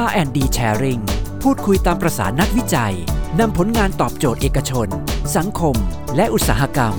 R&D Sharing พูดคุยตามประสานักวิจัย นำผลงานตอบโจทย์เอกชน สังคม และอุตสาหกรรม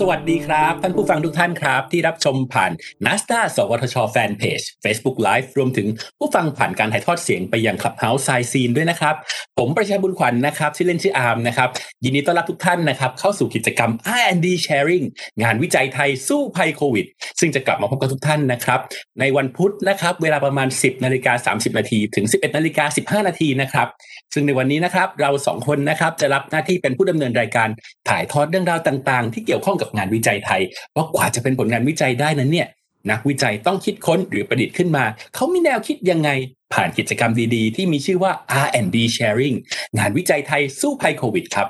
สวัสดีครับ ท่านผู้ฟังทุกท่านครับ ที่รับชมผ่าน n a s d a สวทชแฟนเพจ Facebook Live รวมถึงผู้ฟังผ่านการถ่ายทอดเสียงไปยัง Clubhouse ไซซีนด้วยนะครับ ผมประชาบุญขวัญนนะครับ ชื่อเล่นชื่ออาร์มนะครับ ยินดีต้อนรับทุกท่านนะครับ เข้าสู่กิจกรรม R&D Sharing งานวิจัยไทยสู้ภัยโควิด ซึ่งจะกลับมาพบกับทุกท่านนะครับ ในวันพุธนะครับ เวลาประมาณ 10นาฬิกา30นาทีถึง 11นาฬิกา15นาทีนะครับซึ่งในวันนี้นะครับเราสองคนนะครับจะรับหน้าที่เป็นผู้ดำเนินรายการถ่ายทอดเรื่องราวต่าง ๆ ที่เกี่ยวข้องกับงานวิจัยไทยว่ากว่าจะเป็นผลงานวิจัยได้นั้นเนี่ยนักวิจัยต้องคิดค้นหรือประดิษฐ์ขึ้นมา เขามีแนวคิดยังไงผ่านกิจกรรมดีๆ ที่มีชื่อว่า R&D Sharing งานวิจัยไทยสู้ภัยโควิดครับ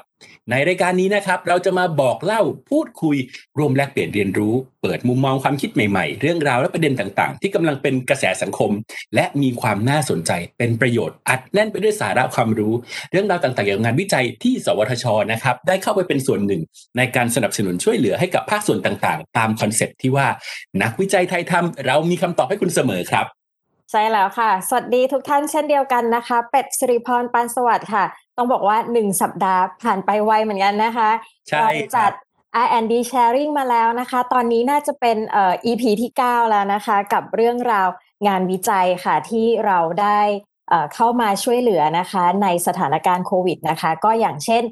ในรายการนี้นะครับ เราจะมาบอกเล่าพูดคุยรวมแลกเปลี่ยนเรียนรู้ เปิดมุมมองความคิดใหม่ๆ เรื่องราวและประเด็นต่างๆ ที่กำลังเป็นกระแสสังคม และมีความน่าสนใจเป็นประโยชน์อัดแน่นไปด้วยสาระความรู้ เรื่องราวต่างๆเกี่ยวกับงานวิจัยที่สวทชนะครับ ได้เข้าไปเป็นส่วนหนึ่ง ในการสนับสนุนช่วยเหลือให้กับภาคส่วนต่างๆ ตามคอนเซ็ปต์ที่ว่านักวิจัยไทยทำเรามีคำตอบให้คุณเสมอครับใช่แล้วค่ะ สวัสดีทุกท่านเช่นเดียวกันนะคะ เป็ดสิริพรปานสวัสดิ์ค่ะ ต้องบอกว่าหนึ่งสัปดาห์ผ่านไปไวเหมือนกันนะคะใช่จัด R&D sharing มาแล้วนะคะ ตอนนี้น่าจะเป็นเอ่อ EP ที่ 9 แล้วนะคะ กับเรื่องราวงานวิจัยค่ะที่เราได้เข้ามาช่วยเหลือนะคะ ในสถานการณ์โควิดนะคะ ก็อย่างเช่น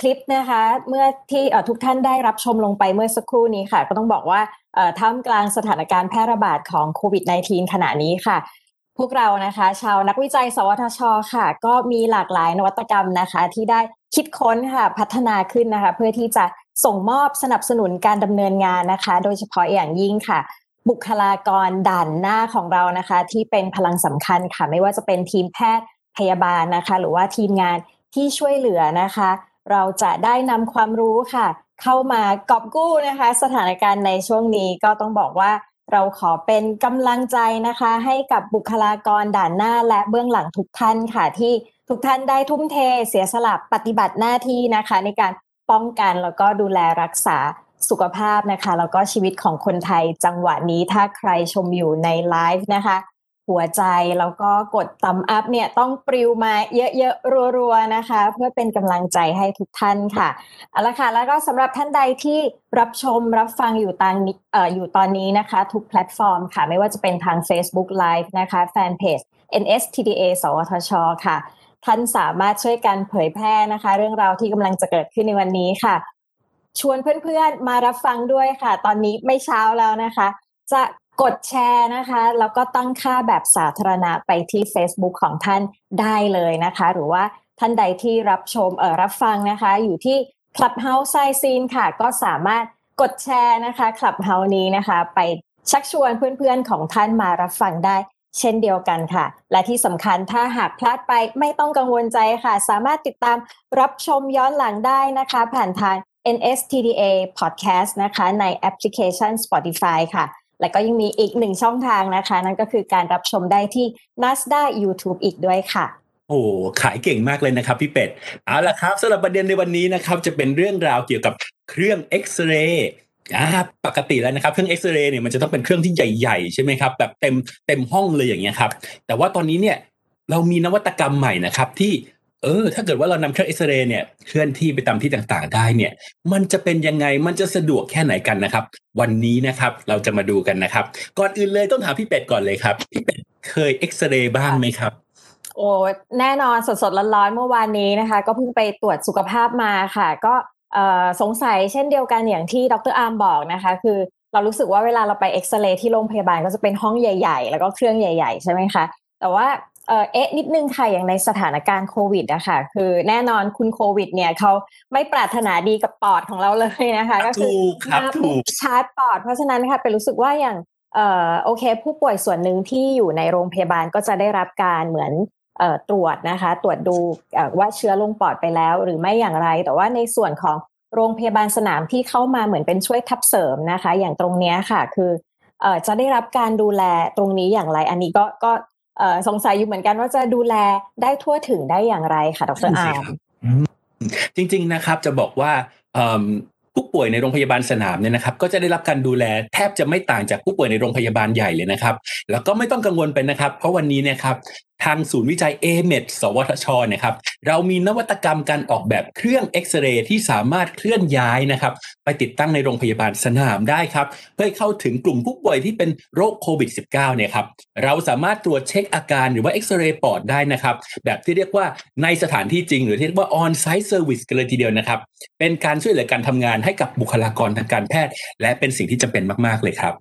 คลิปนะคะเมื่อที่ทุกท่านได้รับชมลงไปเมื่อสักครู่นี้ค่ะ ก็ต้องบอกว่าท่ามกลางสถานการณ์แพร่ระบาดของโควิด -19 ขณะนี้ค่ะ พวกเรานะคะ ชาวนักวิจัย สวทช ค่ะ ก็มีหลากหลายนวัตกรรมนะคะ ที่ได้คิดค้นค่ะพัฒนาขึ้นนะคะ เพื่อที่จะส่งมอบสนับสนุนการดำเนินงานนะคะ โดยเฉพาะอย่างยิ่งค่ะ บุคลากรด่านหน้าของเรานะคะ ที่เป็นพลังสำคัญค่ะ ไม่ว่าจะเป็นทีมแพทย์พยาบาลนะคะ หรือว่าทีมงานที่ช่วยเหลือนะคะ เราจะได้นำความรู้ค่ะ เข้ามากอบกู้นะคะ สถานการณ์ในช่วงนี้ก็ต้องบอกว่า เราขอเป็นกำลังใจนะคะ ให้กับบุคลากรด่านหน้าและเบื้องหลังทุกท่านค่ะ ที่ทุกท่านได้ทุ่มเทเสียสละปฏิบัติหน้าที่นะคะ ในการป้องกันแล้วก็ดูแลรักษาสุขภาพนะคะ แล้วก็ชีวิตของคนไทยจังหวะนี้ถ้าใครชมอยู่ในไลฟ์นะคะ หัวใจแล้วก็กดตัมอัพเนี่ยต้องปลิวมาเยอะๆรัวๆนะคะ เพื่อเป็นกำลังใจให้ทุกท่านค่ะเอาละค่ะแล้วก็สำหรับท่านใดที่รับชมรับฟังอยู่ตอนนี้อออยู่ตอนนี้นะคะ ทุกแพลตฟอร์มค่ะ ไม่ว่าจะเป็นทาง Facebook Live นะคะแฟนเพจ NSTDA สวทช ค่ะ ท่านสามารถช่วยกันเผยแพร่นะคะ เรื่องราวที่กำลังจะเกิดขึ้นในวันนี้ค่ะ ชวนเพื่อนๆมารับฟังด้วยค่ะ ตอนนี้ไม่เช้าแล้วนะคะ จะ กดแชร์นะคะ แล้วก็ตั้งค่าแบบสาธารณะไปที่ Facebook ของท่านได้เลยนะคะ หรือว่าท่านใดที่รับชมเออรับฟังนะคะ อยู่ที่ Clubhouse ไซซีนค่ะ ก็สามารถกดแชร์นะคะ Clubhouse นี้นะคะ ไปชักชวนเพื่อนๆของท่านมารับฟังได้เช่นเดียวกันค่ะ และที่สำคัญถ้าหากพลาดไปไม่ต้องกังวลใจค่ะ สามารถติดตามรับชมย้อนหลังได้นะคะ ผ่านทาง NSTDA Podcast นะคะ ในแอปพลิเคชัน Spotify ค่ะ และก็ยังมีอีกหนึ่งช่องทางนะคะ นั่นก็คือการรับชมได้ที่ n a s d a YouTube อีกด้วยค่ะโอ้ขายเก่งมากเลยนะครับพี่เป็ด เอาละครับสำหรับประเด็นในวันนี้นะครับ จะเป็นเรื่องราวเกี่ยวกับเครื่องเอ็กซเรย์ปกติแล้วนะครับเครื่องเอ็กซเรย์เนี่ยมันจะต้องเป็นเครื่องที่ใหญ่ๆใช่ไหมครับแบบเต็มเต็มห้องเลยอย่างเงี้ยครับแต่ว่าตอนนี้เนี่ยเรามีนวัตกรรมใหม่นะครับที่ เออ ถ้าเกิดว่าเรานำเครื่องเอ็กซเรย์เนี่ยเคลื่อนที่ไปตามที่ต่างๆ ได้เนี่ย มันจะเป็นยังไงมันจะสะดวกแค่ไหนกันนะครับ วันนี้นะครับเราจะมาดูกันนะครับ ก่อนอื่นเลยต้องถามพี่เป็ดก่อนเลยครับ พี่เป็ดเคยเอ็กซเรย์บ้างไหมครับโอ้แน่นอนสดๆร้อนๆเมื่อวานนี้นะคะ ก็เพิ่งไปตรวจสุขภาพมาค่ะ ก็สงสัยเช่นเดียวกันอย่างที่ดรอาร์มบอกนะคะ คือเรารู้สึกว่าเวลาเราไปเอ็กซเรย์ที่โรงพยาบาลก็จะเป็นห้องใหญ่ ๆ แล้วก็เครื่องใหญ่ ๆ ใช่ไหมคะ แต่ว่า เอ๊ะนิดนึงค่ะอย่างในสถานการณ์โควิดอะค่ะคือแน่นอนคุณโควิด เนี่ยเขาไม่ปรารถนาดีกับปอดของเราเลยนะคะ ก็คือมาชาร์จปอด เพราะฉะนั้นค่ะเป็นรู้สึกว่าอย่างเอ่อโอเค ผู้ป่วยส่วนหนึ่งที่อยู่ในโรงพยาบาลก็จะได้รับการเหมือนเอ่อตรวจนะคะ ตรวจดูว่าเชื้อลงปอดไปแล้ว หรือไม่อย่างไร แต่ว่าในส่วนของโรงพยาบาลสนามที่เข้ามาเหมือนเป็นช่วยทับเสริมนะคะ อย่างตรงนี้ค่ะ คือเอ่อจะได้รับการดูแลตรงนี้อย่างไร อันนี้ก็ก็ สงสัยอยู่เหมือนกันว่าจะดูแลได้ทั่วถึงได้อย่างไรค่ะดรอาร์มจริง ๆนะครับจะบอกว่าผู้ป่ป่วยในโรงพยาบาลสนามเนี่ยนะครับ ก็จะได้รับการดูแลแทบจะไม่ต่างจากผู้ป่วยในโรงพยาบาลใหญ่เลยนะครับ แล้วก็ไม่ต้องกังวลไปนะครับ เพราะวันนี้เนี่ยครับ ทางศูนย์วิจัย a m e d สวทชนะครับ เรามีนวัตกรรมการออกแบบเครื่องเอ็กซเรย์ที่สามารถเคลื่อนย้ายนะครับ ไปติดตั้งในโรงพยาบาลสนามได้ครับ เพื่อเข้าถึงกลุ่มผู้ป่วยที่เป็นโรคโควิด -19 เนี่ยครับ เราสามารถตรวจเช็คอาการหรือว่าเอ็กซเรย์ปอดได้นะครับ แบบที่เรียกว่าในสถานที่จริง หรือที่เรียกว่า on site service กันเลยทีเดียวนะครับ เป็นการช่วยเหลือการทำงานให้กับบุคลากรทางการแพทย์ และเป็นสิ่งที่จำเป็นมาก ๆเลยครับ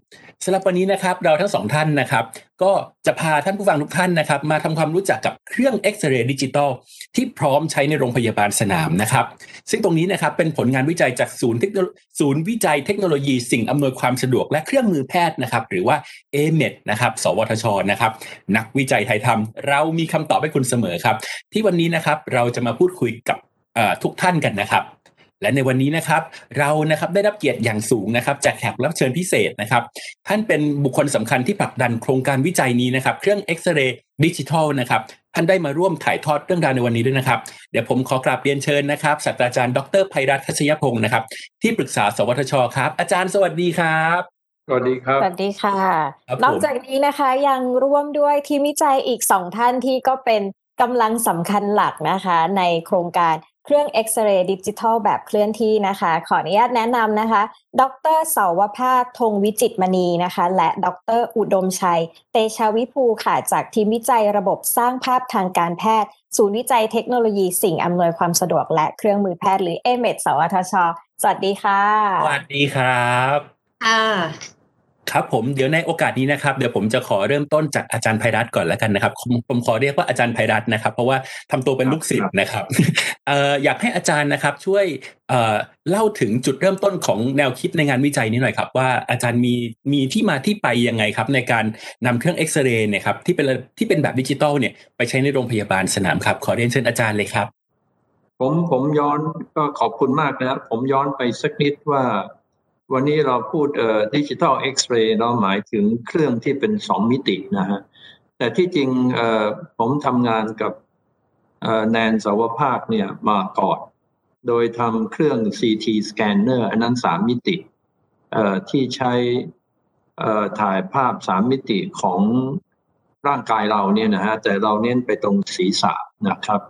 สำหรับวันนี้นะครับเราทั้งสองท่านนะครับ ก็จะพาท่านผู้ฟังทุกท่านนะครับ มาทำความรู้จักกับเครื่องเอ็กซเรย์ดิจิตอลที่พร้อมใช้ในโรงพยาบาลสนามนะครับ ซึ่งตรงนี้นะครับเป็นผลงานวิจัยจากศูนย์เทคโนศูนย์วิจัยเทคโนโลยีสิ่งอำนวยความสะดวกและเครื่องมือแพทย์นะครับ หรือว่า a m e d นะครับ สวทชนะครับ นักวิจัยไทยทำเรามีคำตอบให้คุณเสมอครับ ที่วันนี้นะครับเราจะมาพูดคุยกับทุกท่านกันนะครับ และในวันนี้นะครับเรานะครับได้รับเกียรติอย่างสูงนะครับจากแขกรับเชิญพิเศษนะครับ ท่านเป็นบุคคลสำคัญที่ผลักดันโครงการวิจัยนี้นะครับ เครื่องเอ็กซเรย์ดิจิทัลนะครับท่านได้มาร่วมถ่ายทอดเรื่องราวในวันนี้ด้วยนะครับ เดี๋ยวผมขอกราบเรียนเชิญนะครับศาสตราจารย์ดรภัยรัตน์ทัศยพงศ์นะครับ ที่ปรึกษาสวทชครับ อาจารย์สวัสดีครับสวัสดีครับ สวัสดีค่ะ นอกจากนี้นะคะยังร่วมด้วยทีมวิจัยอีกสองท่านที่ก็เป็นกำลังสำคัญหลักนะคะ ในโครงการ เครื่องเอ็กซเรย์ดิจิทัลแบบเคลื่อนที่นะคะ ขออนุญาตแนะนำนะคะ ดรเสาวภาคธงวิจิตมณีนะคะ และดรอุดมชัย เตชาวิภูค่ะ จากทีมวิจัยระบบสร้างภาพทางการแพทย์ ศูนย์วิจัยเทคโนโลยีสิ่งอำนวยความสะดวกและเครื่องมือแพทย์หรือเอเมดสวทช สวัสดีค่ะ สวัสดีครับค่ะ ครับผมเดี๋ยวในโอกาสนี้นะครับเดี๋ยวผมจะขอเริ่มต้นจากอาจารย์ไพรัตน์ก่อนแล้วกันนะครับผมผมขอเรียกว่าอาจารย์ไพรัตน์นะครับ เพราะว่าทำตัวเป็นลูกศิษย์นะครับเออยากให้อาจารย์นะครับช่วยเเล่าถึงจุดเริ่มต้นของแนวคิดในงานวิจัยนี้หน่อยครับว่าอาจารย์มีมีที่มาที่ไปยังไงครับ ในการนำเครื่องเอ็กซเรย์เนี่ยครับที่เป็นที่เป็นแบบดิจิตอลเนี่ยไปใช้ในโรงพยาบาลสนามครับ ขอเรียนเชิญอาจารย์เลยครับ ผมผมย้อนก็ขอบคุณมากนะครับผมย้อนไปสักนิดว่า วันนี้เราพูดเอ่อดิจิทัลเอ็กซเรย์เราหมายถึงเครื่องที่เป็นสองมิตินะฮะแต่ที่จริงเอ่อผมทำงานกับแนนสาวภาคเนี่ยมาก่อนโดยทำเครื่อง CT scanner อันนั้นสามมิติที่ใช้ถ่ายภาพสามมิติของร่างกายเราเนี่ยนะฮะแต่เราเน้นไปตรงศีรษะนะครับ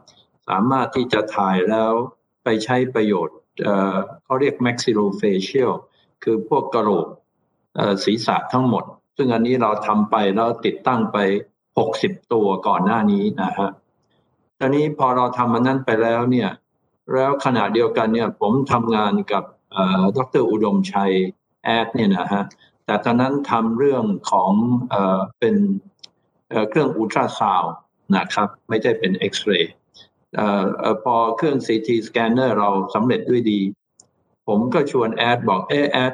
สามารถที่จะถ่ายแล้วไปใช้ประโยชน์เอ่อเขาเรียก maxillofacial คือพวกกระโหลกศีรษะทั้งหมด ซึ่งอันนี้เราทำไปแล้วติดตั้งไป60ตัวก่อนหน้านี้นะฮะตอนนี้พอเราทำมันนั้นไปแล้วเนี่ย แล้วขณะเดียวกันเนี่ย ผมทำงานกับเอ่อดรอุดมชัยแอดเนี่ยนะฮะ แต่ตอนนั้นทำเรื่องของเอเป็นเเครื่องอัลตราซาวด์นะครับ ไม่ใช่เป็นเอ็กซเรย์พอเครื่อง CT scanner เราสำเร็จด้วยดี ผมก็ชวนแอดบอกเออแอด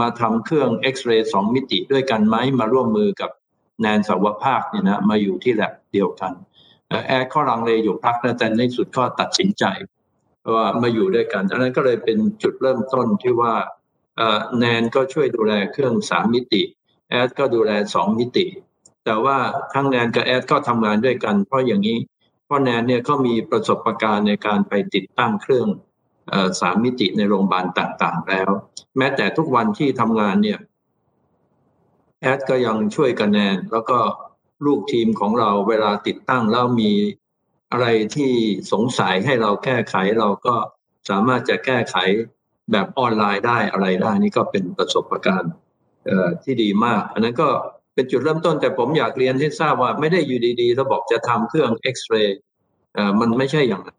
มาทำเครื่องเอ็กซเรย์สองมิติด้วยกันไหมมาร่วมมือกับแนนสาวภาคเนี่ยนะมาอยู่ที่แล็บเดียวกันแอดก็ลังเลอยู่พักนะแต่ในสุดก็ตัดสินใจว่ามาอยู่ด้วยกันอันนั้นก็เลยเป็นจุดเริ่มต้นที่ว่าแนนก็ช่วยดูแลเครื่องสามมิติ แอดก็ดูแลสองมิติ แต่ว่าทั้งแนนกับแอดก็ทำงานด้วยกัน เพราะอย่างนี้เพราะแนนเนี่ยเขามีประสบการณ์ในการไปติดตั้งเครื่อง สามมิติในโรงพยาบาลต่างๆ แล้ว แม้แต่ทุกวันที่ทำงานเนี่ยแอดก็ยังช่วยกันแนน แล้วก็ลูกทีมของเราเวลาติดตั้งแล้วมีอะไรที่สงสัยให้เราแก้ไขเราก็สามารถจะแก้ไขแบบออนไลน์ได้อะไรได้นี่ก็เป็นประสบการณ์ที่ดีมาก อันนั้นก็เป็นจุดเริ่มต้นแต่ผมอยากเรียนให้ทราบว่าไม่ได้อยู่ดีๆ แล้วบอกจะทำเครื่องเอ็กซเรย์มันไม่ใช่อย่างนั้น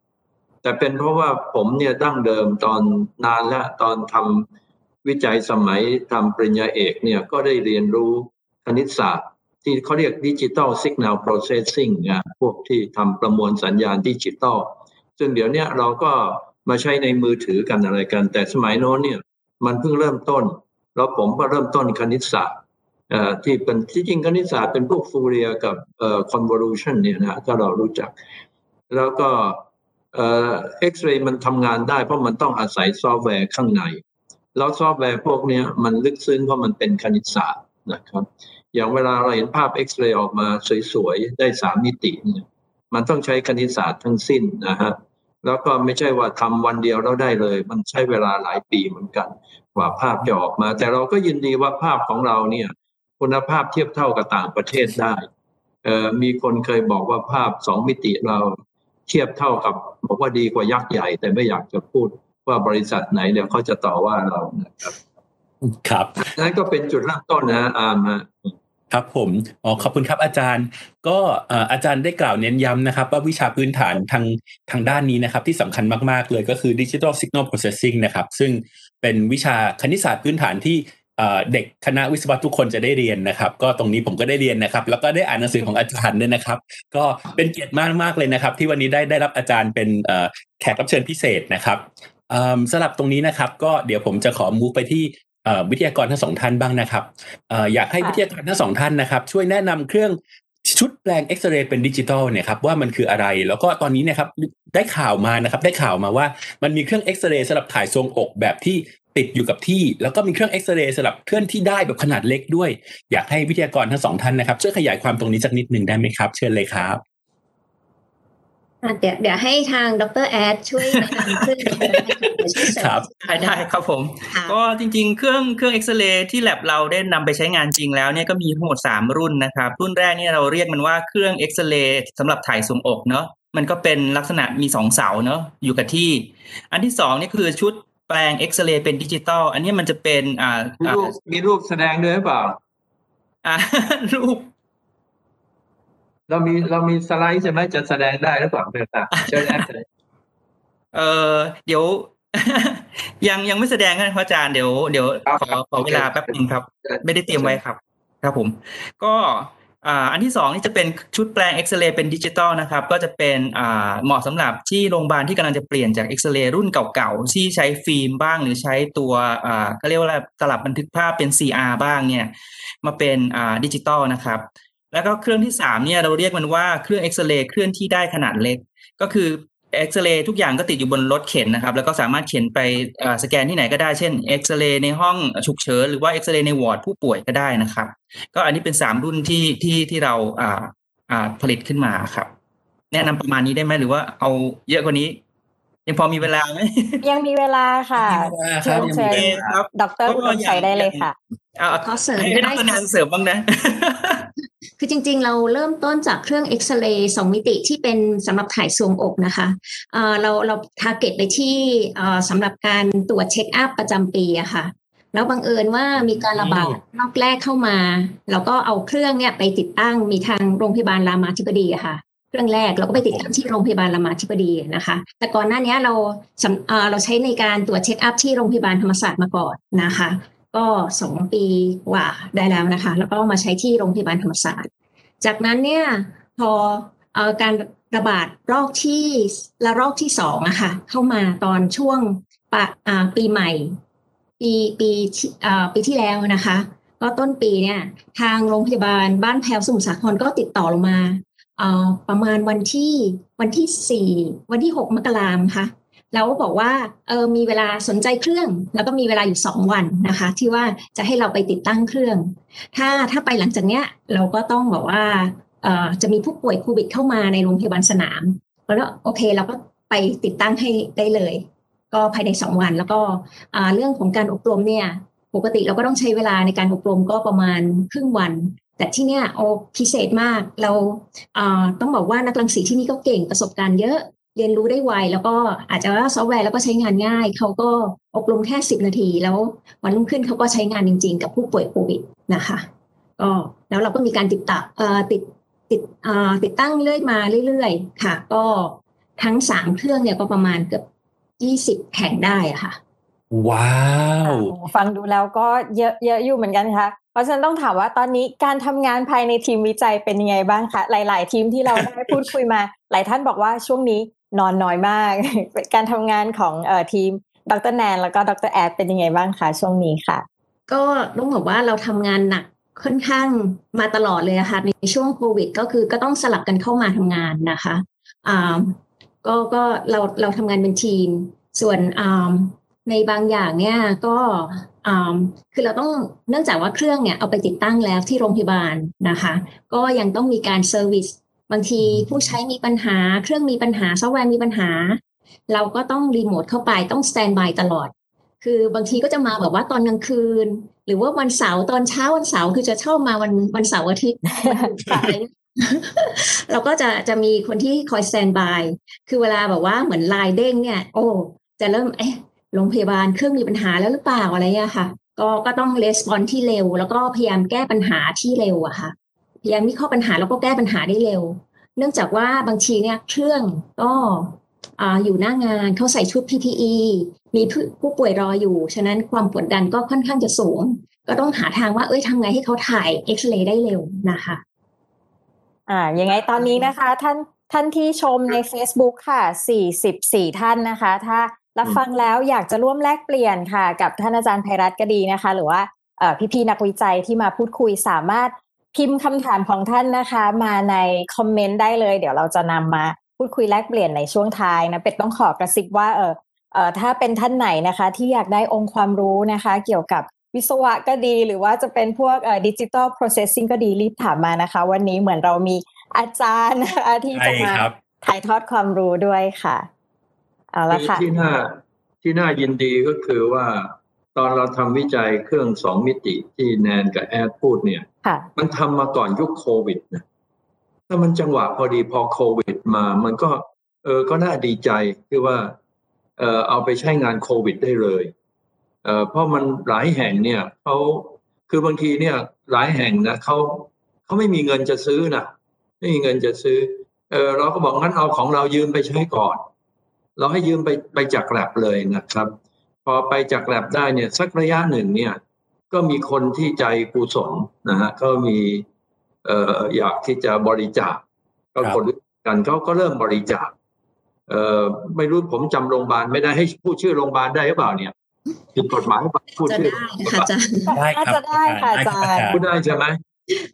แต่เป็นเพราะว่าผมเนี่ยดั้งเดิมตอนนานแล้วตอนทำวิจัยสมัยทำปริญญาเอกเนี่ยก็ได้เรียนรู้คณิตศาสตร์ ที่เขาเรียกดิจิ t a ล Signal Processing นะพวกที่ทำประมวลสัญญาณดิจิตอลซึ่งเดี๋ยวนี้เราก็มาใช้ในมือถือกันอะไรกัน แต่สมัยโน้นเนี่ยมันเพิ่งเริ่มต้น แล้วผมก็เริ่มต้นคณิตศาสตร์ที่เป็นที่จริงคณิตศาสตร์เป็นพวก Fourier กับเอ่อ convolution เนี่ยนะถ้าเรารู้จัก แล้วก็ เอ่อเอ็กซเรย์มันทำงานได้เพราะมันต้องอาศัยซอฟต์แวร์ข้างใน แล้วซอฟต์แวร์พวกนี้มันลึกซึ้งเพราะมันเป็นคณิตศาสตร์นะครับ อย่างเวลาเราเห็นภาพเอ็กซเรย์ออกมาสวยๆ ได้สามมิติเนี่ยมันต้องใช้คณิตศาสตร์ทั้งสิ้นนะฮะแล้วก็ไม่ใช่ว่าทำวันเดียวแล้วได้เลย มันใช้เวลาหลายปีเหมือนกันกว่าภาพจะออกมา แต่เราก็ยินดีว่าภาพของเราเนี่ย คุณภาพเทียบเท่ากับต่างประเทศได้เอ่อมีคนเคยบอกว่าภาพสองมิติเรา เทียบเท่ากับบอกว่าดีกว่ายักษ์ใหญ่ แต่ไม่อยากจะพูดว่าบริษัทไหนเดี๋ยวเขาจะต่อว่าเรานะครับ ครับนั่นก็เป็นจุดเริ่มต้นนะอาร์มฮะครับผมอ๋อขอบคุณครับอาจารย์ ก็เอ่ออาจารย์ได้กล่าวเน้นย้ำนะครับ ว่าวิชาพื้นฐานทางทางด้านนี้นะครับ ที่สำคัญมาก ๆ เลยก็คือ Digital Signal Processing นะครับ ซึ่งเป็นวิชาคณิตศาสตร์พื้นฐานที่เอ่อ เด็กคณะวิศวะทุกคนจะได้เรียนนะครับ ก็ตรงนี้ผมก็ได้เรียนนะครับ แล้วก็ได้อ่านหนังสือของอาจารย์ด้วยนะครับ ก็เป็นเกียรติมากมากๆเลยนะครับ ที่วันนี้ได้ได้รับอาจารย์เป็นเอ่อแขกรับเชิญพิเศษนะครับเอิ่มสำหรับตรงนี้นะครับ ก็เดี๋ยวผมจะขอ move ไปที่เอ่อวิทยากรทั้งสองท่านบ้างนะครับเอ่ออยากให้ค่ะวิทยากรทั้งสองท่านนะครับ ช่วยแนะนำเครื่องชุดแปลงเอ็กซเรย์เป็นดิจิตอลเนี่ยครับว่ามันคืออะไร แล้วก็ตอนนี้เนะครับได้ข่าวมานะครับ ได้ข่าวมาว่ามันมีเครื่องเอ็กซเรย์สำหรับถ่ายทรวงอกแบบที่ ติดอยู่กับที่ แล้วก็มีเครื่องเอ็กซเรย์สำหรับเคลื่อนที่ได้แบบขนาดเล็กด้วย อยากให้วิทยากรทั้งสองท่านนะครับช่วยขยายความตรงนี้สักนิดหนึ่งได้ไหมครับ เชิญเลยครับอะเดี๋ยวเดี๋ยวให้ทางดรแอดช่วยแนะนำขึ้นช่วยเสริมครับได้ได้ครับผมค่ะก็จริงๆ เครื่องเครื่องเอ็กซเรย์ที่แ a บเราได้นำไปใช้งานจริงแล้วเนี่ยก็มีทั้งหมด 3 รุ่นนะครับ รุ่นแรกเนี่ยเราเรียกมันว่าเครื่องเอ็กซเรย์สำหรับถ่ายทรวงอกเนาะมันก็เป็นลักษณะมี 2 เสาเนาะอยู่กับที่ อันที่2นี่คือชุดแป ลงเอ็กซเรย์เป็นดิจิตอลอันนี้มันจะเป็นอ่ามีอ่ารูปมีรูปแสดงด้วยหรือเปล่า อ่ารูป เรามีเรามีสไลด์ใช่ไหมจะแสดงได้หรือเปล่าต่างๆเชิญแอดเลยเออเดี๋ยว ยังยังไม่แสดงกันครับอาจารย์เดี๋ยวเดี๋ยวขอขอเวลาแป๊บนึงครับ ไม่ได้เตรียมไว้ครับ ครับผม ก็ อันที่สองนี่จะเป็นชุดแปลงเอ็กซเรย์เป็นดิจิตอลนะครับก็จะเป็นเหมาะสำหรับที่โรงพยาบาลที่กำลังจะเปลี่ยนจากเอ็กซเรย์รุ่นเก่าๆ ที่ใช้ฟิล์มบ้างหรือใช้ตัวก็เรียกว่าอะไรตลับบันทึกภาพเป็น CR บ้างเนี่ยมาเป็นดิจิตอลนะครับแล้วก็เครื่องที่สามเนี่ยเราเรียกมันว่าเครื่องเอ็กซเรย์เคลื่อนที่ได้ขนาดเล็ก ก็คือ เอ็กซเรย์ทุกอย่างก็ติดอยู่บนรถเข็นนะครับ แล้วก็สามารถเข็นไปสแกนที่ไหนก็ได้เช่นเอ็กซเรย์ในห้องฉุกเฉินหรือว่าเอ็กซเรย์ในวอร์ดผู้ป่วยก็ได้นะครับ ก็อันนี้เป็นสามรุ่นที่ที่ที่เราอ่าอ่าผลิตขึ้นมาครับ แนะนำประมาณนี้ได้ไหมหรือว่าเอาเยอะกว่านี้ ยังพอมีเวลาไหมยังมีเวลาค่ะยังมีเวลาครับเชิญยังมีเชิญเวลาครับดรอุดมชัยได้เลยค่ะเอาขอเสริมได้ค่ะ ให้ดรแนนเสริมบ้างนะ คือจริง ๆ เราเริ่มต้นจากเครื่องเอ็กซเรย์สองมิติที่เป็นสำหรับถ่ายทรวงอกนะคะเอ่อเราเรา target ไปที่เอ่อสำหรับการตรวจ check up ประจำปีอะค่ะ แล้วบังเอิญว่ามีการระบาดรอบแรกเข้ามาเราก็เอาเครื่องเนี่ยไปติดตั้งมีทางโรงพยาบาลรามาธิบดีอะค่ะ เครื่องแรกเราก็ไปติดตั้งที่โรงพยาบาลรามาธิบดีนะคะ แต่ก่อนหน้านี้เราสำเอ่อเราใช้ในการตรวจเช็คอัพที่โรงพยาบาลธรรมศาสตร์มาก่อนนะคะ ก็สองปีกว่าได้แล้วนะคะ แล้วก็มาใช้ที่โรงพยาบาลธรรมศาสตร์ จากนั้นเนี่ยพอเอ่อการระบาดรอบที่ละรอบที่สองอะค่ะเข้ามาตอนช่วงปะอ่าปีใหม่ ปีปีที่เอ่อปีที่แล้วนะคะ ก็ต้นปีเนี่ยทางโรงพยาบาลบ้านแพ้วสมุทรสาครก็ติดต่อลงมาเอ่อ ประมาณวันที่วันที่สี่วันที่หกมกราคมค่ะแล้วบอกว่าเออมีเวลาสนใจเครื่อง แล้วก็มีเวลาอยู่สองวันนะคะ ที่ว่าจะให้เราไปติดตั้งเครื่อง ถ้าถ้าไปหลังจากเนี้ยเราก็ต้องบอกว่าเออจะมีผู้ป่วยโควิดเข้ามาในโรงพยาบาลสนาม แล้วโอเคเราก็ไปติดตั้งให้ได้เลย ก็ภายในสองวันแล้วก็เรื่องของการอบรมเนี่ยปกติเราก็ต้องใช้เวลาในการอบรมก็ประมาณครึ่งวัน แต่ที่เนี่ยโอพิเศษมากเราอ่าต้องบอกว่านักรังสีที่นี่ก็เก่งประสบการณ์เยอะเรียนรู้ได้ไวแล้วก็อาจจะว่าซอฟต์แวร์แล้วก็ใช้งานง่าย เขาก็อบรมแค่สิบนาที แล้ววันรุ่งขึ้นเขาก็ใช้งานจริง ๆ กับผู้ป่วยโควิดนะคะก็แล้วเราก็มีการติดตั้งเอ่อติดติดเอ่อติดตั้งเรื่อยมาเรื่อยๆ ค่ะ ก็ทั้งสามเครื่องเนี่ยก็ประมาณเกือบยี่สิบแห่งได้อะค่ะ ว้าว ฟังดูแล้วก็เยอะเยอะอยู่เหมือนกันค่ะ เพราะฉะนั้นต้องถามว่าตอนนี้การทำงานภายในทีมวิจัยเป็นยังไงบ้างคะ หลาย ๆ ทีมที่เราได้พูดคุยมา หลายท่านบอกว่าช่วงนี้นอนน้อยมาก การทำงานของเอ่อทีมดรแนนแล้วก็ดรแอดเป็นยังไงบ้างคะช่วงนี้ค่ะ ก็ต้องบอกว่าเราทำงานหนักค่อนข้างมาตลอดเลยะค่ะในช่วงโควิด ก็คือก็ต้องสลับกันเข้ามาทำงานนะคะอ่าก็ก็เราเราทำงานเป็นทีม ส่วนอ่าในบางอย่างเนี่ยก็ คือเราต้องเนื่องจากว่าเครื่องเนี่ยเอาไปติดตั้งแล้วที่โรงพยาบาลนะคะ ก็ยังต้องมีการ service บางทีผู้ใช้มีปัญหา เครื่องมีปัญหาซอฟต์แวร์มีปัญหา เราก็ต้องรีโมทเข้าไปต้อง standby ตลอด คือบางทีก็จะมาแบบว่าตอนกลางคืน หรือว่าวันเสาร์ตอนเช้าวันเสาร์คือจะชอบมาวันวันเสาร์อาทิตย์เราก็จะจะมีคนที่คอยสแตนบายคือเวลาแบบว่าเหมือนลายเด้งเนี่ย โอ้จะเริ่มเอ๊ะ โรงพยาบาลเครื่องมีปัญหาแล้วหรือเปล่าอะไรเงี้ยค่ะ ก็ก็ต้องレスปอนที่เร็ว แล้วก็พยายามแก้ปัญหาที่เร็วอะค่ะ พยายามวิเคราะห์ปัญหาแล้วก็แก้ปัญหาได้เร็ว เนื่องจากว่าบางทีเนี่ยเครื่องก็ออยู่หน้างานเขาใส่ชุด PPE มีผู้ผู้ป่วยรออยู่ ฉะนั้นความกดดันก็ค่อนข้างจะสูง ก็ต้องหาทางว่าเอ้ยทำไงให้เขาถ่ายเอ็กซเรย์ได้เร็วนะคะอ่ายังไงตอนนี้นะคะ ท่านท่านที่ชมใน Facebook ค่ะ 44 ท่านนะคะ ถ้า รับฟังแล้วอยากจะร่วมแลกเปลี่ยนค่ะ กับท่านอาจารย์ไพรัตน์ก็ดีนะคะ หรือว่าเอ่อพี่ๆนักวิจัยที่มาพูดคุยสามารถพิมพ์คำถามของท่านนะคะ มาในคอมเมนต์ได้เลย เดี๋ยวเราจะนำมาพูดคุยแลกเปลี่ยนในช่วงท้ายนะเป็ดต้องขอกระซิบว่าเออเอ่อถ้าเป็นท่านไหนนะคะ ที่อยากได้องค์ความรู้นะคะ เกี่ยวกับวิศวะก็ดี หรือว่าจะเป็นพวกเอ่อ digital processing ก็ดีรีบถามมานะคะ วันนี้เหมือนเรามีอาจารย์นะคะที่จะมาใช่ครับถ่ายทอดความรู้ด้วยค่ะ เอาละคือค่ะที่น่าที่น่ายินดีก็คือว่า ตอนเราทำวิจัยเครื่องสองมิติที่แนนกับแอดพูดเนี่ยค่ะมันทำมาก่อนยุคโควิดนะถ้ามันจังหวะพอดีพอโควิดมา มันก็ เออก็น่าดีใจที่ว่า เออเอาไปใช้งานโควิดได้เลยเออเพราะมันหลายแห่งเนี่ยเขาคือบางทีเนี่ยหลายแห่งนะเขาเขาไม่มีเงินจะซื้อนะไม่มีเงินจะซื้อเออเราก็บอกงั้นเอาของเรายืมไปใช้ก่อน เราให้ยืมไปไปจากแลบเลยนะครับ พอไปจากแลบได้เนี่ยสักระยะหนึ่งเนี่ยก็มีคนที่ใจกุศลนะฮะก็มีเอ่ออยากที่จะบริจาคก็ครับคนรู้กันเขาก็เริ่มบริจาคเอ่อไม่รู้ผมจำโรงพยาบาลไม่ได้ให้พูดชื่อโรงพยาบาลได้หรือเปล่าเนี่ยผิดกฎหมายหรือเปล่าพูดจะชื่อได้ค่ะอาจารย์ได้ครับน่าจะได้ค่ะอาจารย์พูดได้ใช่ไหม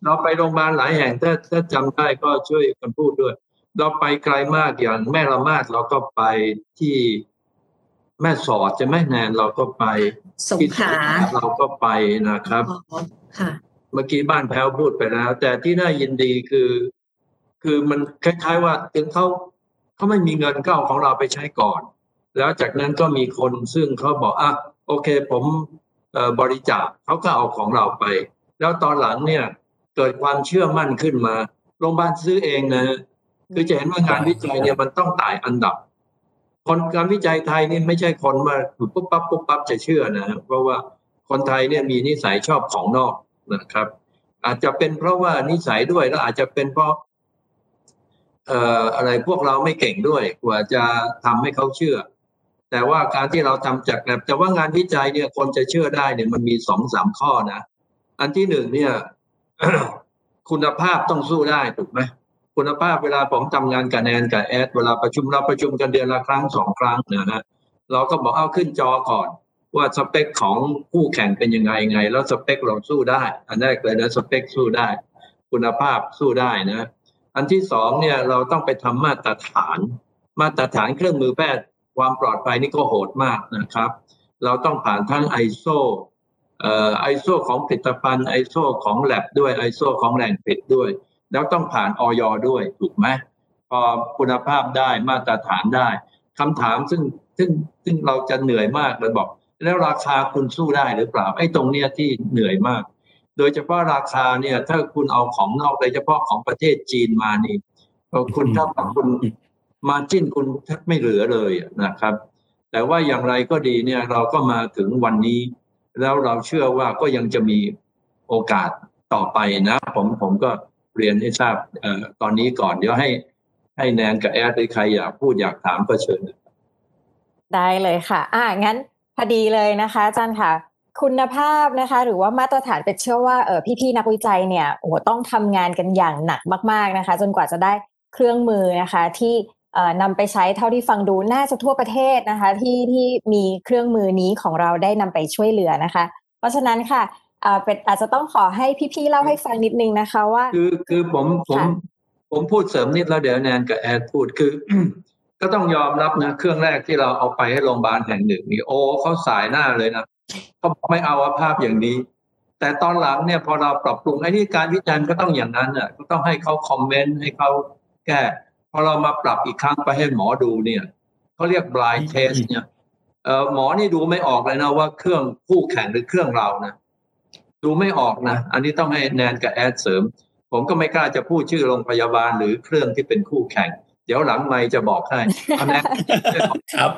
เราไปโรงพยาบาลหลายแห่งถ้าถ้าจำได้ก็ช่วยกันพูดด้วย เราไปไกลมากอย่างแม่ละมาดเราก็ไปที่แม่สอดใช่ไหมแนนเราก็ไปสงที่ขลาเราก็ไปนะครับค่ะเมื่อกี้บ้านแพ้วพูดไปแล้ว แต่ที่น่ายินดีคือ คือมันคล้ายๆว่าถึงเขาเขาไม่มีเงินก็เอาของเราไปใช้ก่อน แล้วจากนั้นก็มีคนซึ่งเขาบอกอะโอเค ผมเอ่อบริจาคเขาก็เอาของเราไป แล้วตอนหลังเนี่ย เกิดความเชื่อมั่นขึ้นมาโรงพยาบาลซื้อเองนะฮะ คือจะเห็นว่างานวิจัยเนี่ยมันต้องไต่อันดับ คนการวิจัยไทยนี่ไม่ใช่คนมาปุ๊บปั๊บปุ๊บปั๊บจะเชื่อนะฮะเพราะว่าคนไทยเนี่ยมีนิสัยชอบของนอกนะครับ อาจจะเป็นเพราะว่านิสัยด้วยแล้วอาจจะเป็นเพราะเอ่ออะไรพวกเราไม่เก่งด้วยกว่าจะทำให้เขาเชื่อ แต่ว่าการที่เราทำจากแบบแต่ว่างานวิจัยเนี่ยคนจะเชื่อได้เนี่ยมันมีสองสามข้อนะ อันที่หนึ่งเนี่ย คุณภาพต้องสู้ได้ถูกไหม คุณภาพเวลาผมทำงานกับแนนกับแอด เวลาประชุมเราประชุมกันเดือนละครั้งสองครั้งนะฮะเราก็บอกเอาขึ้นจอก่อน ว่าสเปคของคู่แข่งเป็นยังไงไง แล้วสเปคเราสู้ได้ อันแรกเลยนะสเปคสู้ได้ คุณภาพสู้ได้นะ อันที่สองเนี่ยเราต้องไปทำมาตรฐาน มาตรฐานเครื่องมือแพทย์ความปลอดภัยนี่ก็โหดมากนะครับ เราต้องผ่านทั้ง ISO เอ่อ ISO ของผลิตภัณฑ์ ISO ของ lab ด้วย ISO ของแหล่งผลิตด้วย แล้วต้องผ่านออยด้วยถูกไหมพอคุณภาพได้มาตรฐานได้คำถามซึ่งซึ่งซึ่งเราจะเหนื่อยมากเลยบอก แล้วราคาคุณสู้ได้หรือเปล่าไอ้ตรงเนี้ยที่เหนื่อยมาก โดยเฉพาะราคาเนี่ยถ้าคุณเอาของนอกโดยเฉพาะของประเทศจีนมานี่คุณถ้าคุณมาจิ้นคุณแทบไม่เหลือเลยนะครับ แต่ว่าอย่างไรก็ดีเนี่ยเราก็มาถึงวันนี้ แล้วเราเชื่อว่าก็ยังจะมีโอกาสต่อไปนะ ผมผมก็ เรียนให้ทราบอตอนนี้ก่อนเดี๋ยวให้ให้แนนกับแอดหรือใครอยากพูดอยากถามก็เชิญได้เลยค่ะ อ่างั้นพอดีเลยนะคะอาจารย์ค่ะ คุณภาพนะคะ หรือว่ามาตรฐานเป็ดเชื่อว่าเออพี่ๆนักวิจัยเนี่ยโอ้โหต้องทำงานกันอย่างหนักมาก ๆนะคะ จนกว่าจะได้เครื่องมือนะคะ ที่เออนำไปใช้เท่าที่ฟังดูน่าจะทั่วประเทศนะคะ ที่ที่มีเครื่องมือนี้ของเราได้นำไปช่วยเหลือนะคะ เพราะฉะนั้นค่ะ อ่อเป็ดอาจจะต้องขอให้พี่ๆเล่าให้ฟังนิดนึงนะคะว่า คือคือผมผมค่ะผมพูดเสริมนิดแล้วเดี๋ยวแนนกับแอดพูดคือ ก็ต้องยอมรับนะเครื่องแรกที่เราเอาไปให้โรงพยาบาลแห่งหนึ่งนี่โอ้เขาสายหน้าเลยนะเขาบอกไม่เอาอะภาพอย่างนี้ แต่ตอนหลังเนี่ยพอเราปรับปรุงไอ้นี่การวิจัยก็ต้องอย่างนั้นอะก็ต้องให้เขาคอมเมนต์ให้เขาแก้พอเรามาปรับอีกครั้งไปให้หมอดูเนี่ยเขาเรียก blind test เนี่ยเออหมอนี่ดูไม่ออกเลยนะว่าเครื่องคู่แข่งหรือเครื่องเรานะ ดูไม่ออกนะ อันนี้ต้องให้แนนกับแอดเสริม ผมก็ไม่กล้าจะพูดชื่อโรงพยาบาลหรือเครื่องที่เป็นคู่แข่ง เดี๋ยวหลังไม่จะบอกให้เอาแนนครับ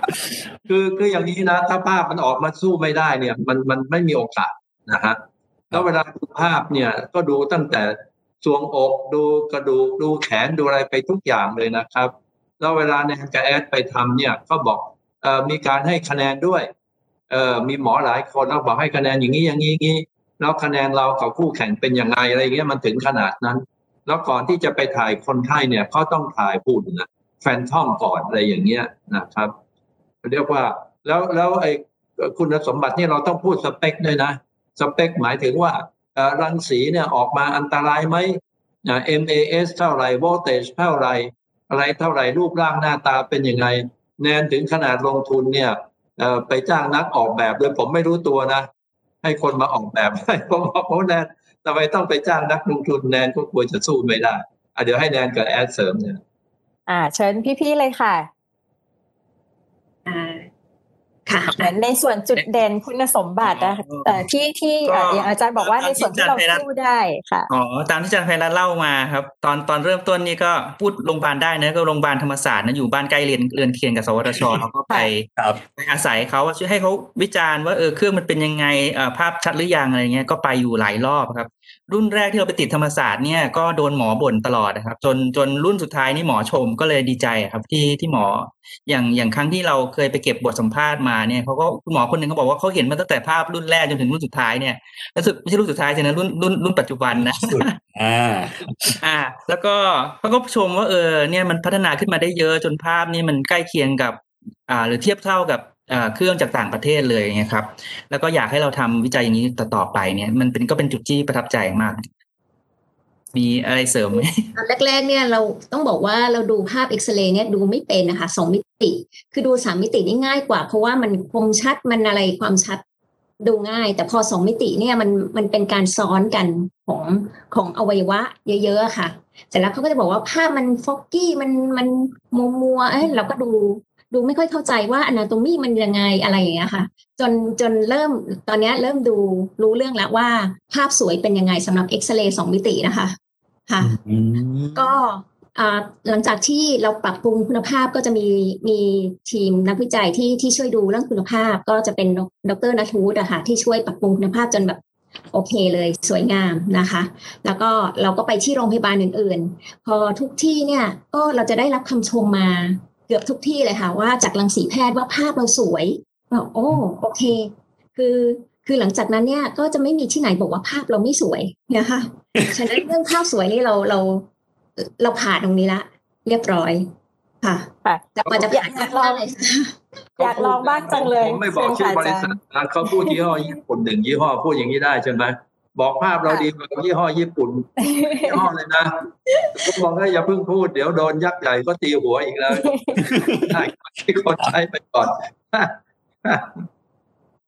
คือคืออย่างนี้นะ ถ้าภาพมันออกมาสู้ไม่ได้เนี่ย มันมันไม่มีโอกาสนะฮะแล้วเวลาดูภาพเนี่ยก็ดูตั้งแต่สวงอกดูกระดูกดูแขนดูอะไรไปทุกอย่างเลยนะครับ แล้วเวลาในกระแอดไปทำเนี่ยก็บอกเอ่อมีการให้คะแนนด้วยเอ่อมีหมอหลายคนแล้วบอกให้คะแนนอย่างนี้อย่างนี้อย่างนี้ แล้วคะแนนเรากับคู่แข่งเป็นยังไงอะไรเงี้ยมันถึงขนาดนั้น แล้วก่อนที่จะไปถ่ายคนไข้เนี่ยเขาต้องถ่ายผู้นะแฟนทอมก่อนอะไรอย่างเงี้ยนะครับเรียกว่าแล้วแล้วไอ้คุณสมบัตินี่เราต้องพูดสเปคด้วยนะ สเปคหมายถึงว่ารังสีเนี่ยออกมาอันตรายไหมอ่า MAS เท่าไหร่ voltage เท่าไหร่อะไรเท่าไหร่รูปร่างหน้าตาเป็นยังไง แนนถึงขนาดลงทุนเนี่ยไปจ้างนักออกแบบเลยผมไม่รู้ตัวนะ ให้คนมาออกแบบให้ผมบอกว่าแนนทำไมต้องไปจ้างนักลงทุนแนนก็กลัวจะสู้ไม่ได้อะเดี๋ยวให้แนนกับแอดเสริมเนี่ยอ่า เชิญพี่ๆเลยค่ะ ค่ะเหมือนในส่วนจุดเด่นคุณสมบัตินะคะเอ่อที่ที่เอ่ออย่างอาจารย์บอกว่าในส่วนที่เราสู้ได้ค่ะอ๋อตามที่อาจารย์ไพรัตน์เล่ามาครับ ตอนตอนเริ่มต้นนี่ก็พูดโรงพยาบาลได้นะก็โรงพยาบาลธรรมศาสตร์นะอยู่บ้านใกล้เรียนเรือนเคียงกับสวทชเราก็ไปครับไปอาศัยเขาว่าช่วยให้เขาวิจารณ์ว่าเออเครื่องมันเป็นยังไงเอ่อภาพชัดหรือยังอะไรเงี้ยก็ไปอยู่หลายรอบครับ รุ่นแรกที่เราไปติดธรรมศาสตร์เนี่ยก็โดนหมอบ่นตลอดนะครับ จนจนรุ่นสุดท้ายนี่หมอชมก็เลยดีใจครับที่ที่หมออย่างอย่างครั้งที่เราเคยไปเก็บบทสัมภาษณ์มาเนี่ยเขาก็คุณหมอคนหนึ่งเขาบอกว่าเขาเห็นมาตั้งแต่ภาพรุ่นแรกจนถึงรุ่นสุดท้ายเนี่ยแล้วสุดไม่ใช่รุ่นสุดท้ายใช่นะรุ่นรุ่นรุ่นปัจจุบันนะสุดอ่าอ่า แล้วก็เขาก็ชมว่าเออเนี่ยมันพัฒนาขึ้นมาได้เยอะจนภาพนี่มันใกล้เคียงกับ อ่า หรือเทียบเท่ากับอ่า เครื่องจากต่างประเทศเลยไงครับ แล้วก็อยากให้เราทำวิจัยอย่างนี้ต่อไปเนี่ย มันเป็นก็เป็นจุดที่ประทับใจมากมีอะไรเสริมไหมตอนแรกๆเนี่ยเราต้องบอกว่าเราดูภาพเอ็กซเรย์เนี่ยดูไม่เป็นนะคะสองมิติ คือดูสามมิตินี่ง่ายกว่า เพราะว่ามันคมชัดมันอะไรความชัดดูง่าย แต่พอสองมิติเนี่ยมันมันเป็นการซ้อนกันของของอวัยวะ เยอะๆค่ะ เสร็จแล้วเขาก็จะบอกว่าภาพมันฟอกกี้มันมันมัวมัวๆเอ้ยเราก็ดู ดูไม่ค่อยเข้าใจว่าอนาโตมีมันยังไงอะไรอย่างเงี้ยค่ะ จนจนเริ่มตอนเนี้ยเริ่มดูรู้เรื่องแล้วว่า ภาพสวยเป็นยังไงสำหรับเอ็กซเรย์สองมิตินะคะค่ะอืมก็อ่าหลังจากที่เราปรับปรุงคุณภาพก็จะมีมีทีมนักวิจัยที่ที่ช่วยดูเรื่องคุณภาพ ก็จะเป็นดรนัทวูฒิอะค่ะที่ช่วยปรับปรุงคุณภาพจนแบบโอเคเลยสวยงามนะคะ แล้วก็เราก็ไปที่โรงพยาบาลอื่น ๆ พอทุกที่เนี่ยก็เราจะได้รับคำชมมาเกือบทุกที่เลยค่ะว่าจากรังสีแพทย์ว่าภาพเราสวยบอกโอ้โอเค คือคือหลังจากนั้นเนี่ยก็จะไม่มีที่ไหนบอกว่าภาพเราไม่สวยนะคะฉะนั้นเรื่องภาพสวยนี่เราเราเราผ่านตรงนี้ละ เรียบร้อยค่ะค่ะแต่กว่าจะผ่านอยากลองเลยอยากลองบ้างจังเลยผมไม่บอกชื่อบริษัทนะเขาพูดยี่ห้อญี่ปุ่นหนึ่งยี่ห้อพูดอย่างนี้ได้ใช่ไหม บอกภาพเราดีกว่ายี่ห้อญี่ปุ่นยี่ห้อเลยนะผมบอกว่าอย่าเพิ่งพูดเดี๋ยวโดนยักษ์ใหญ่ก็ตีหัวอีกแล้วได้ที่คนใช้ไปก่อน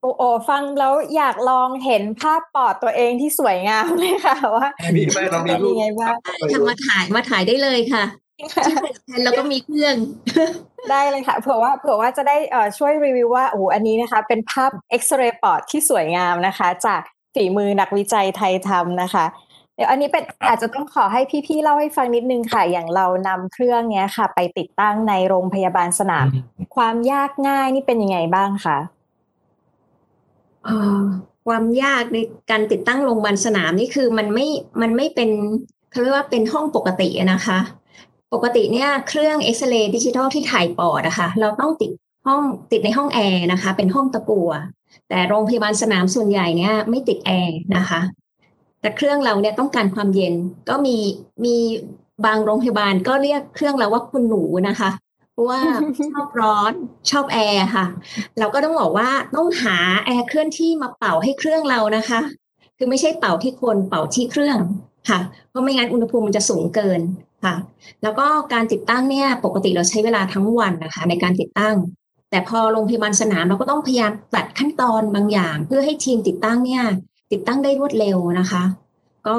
โอ้โอฟังแล้วอยากลองเห็นภาพปอดตัวเองที่สวยงามเลยค่ะว่ามีไหมเรามีรูปเป็นยังไงบ้างทำมาถ่ายมาถ่ายได้เลยค่ะที่ผลิตภัณฑ์เราก็มีเครื่อง ได้เลยค่ะเผื่อว่าเผื่อว่าจะได้เอ่อช่วยรีวิวว่าโอ้โหอันนี้นะคะ เป็นภาพเอ็กซเรย์ปอดที่สวยงามนะคะ จาก ฝีมือนักวิจัยไทยทำนะคะ เดี๋ยวอันนี้เป็นอาจจะต้องขอให้พี่ๆเล่าให้ฟังนิดนึงค่ะ อย่างเรานำเครื่องเนี้ยค่ะ ไปติดตั้งในโรงพยาบาลสนาม ความยากง่ายนี่เป็นยังไงบ้างคะเอ่อความยากในการติดตั้งโรงพยาบาลสนามนี่คือมันไม่มันไม่เป็นเขาเรียกว่าเป็นห้องปกติอะนะคะ ปกติเนี่ยเครื่องเอ็กซเรย์ดิจิทัลที่ถ่ายปอดนะคะเราต้องติดห้องติดในห้องแอร์นะคะ เป็นห้องตะกั่ว แต่โรงพยาบาลสนามส่วนใหญ่เนี่ยไม่ติดแอร์นะคะ แต่เครื่องเราเนี่ยต้องการความเย็นก็มีมีบางโรงพยาบาลก็เรียกเครื่องเราว่าคุณหนูนะคะเพราะว่าชอบร้อนชอบแอร์ค่ะ เราก็ต้องบอกว่าต้องหาแอร์เคลื่อนที่มาเป่าให้เครื่องเรานะคะ คือไม่ใช่เป่าที่คนเป่าที่เครื่องค่ะ เพราะไม่งั้นอุณหภูมิมันจะสูงเกินค่ะ แล้วก็การติดตั้งเนี่ย ปกติเราใช้เวลาทั้งวันนะคะ ในการติดตั้ง แต่พอโรงพยาบาลสนามเราก็ต้องพยายามตัดขั้นตอนบางอย่าง เพื่อให้ทีมติดตั้งเนี่ย ติดตั้งได้รวดเร็วนะคะ ก็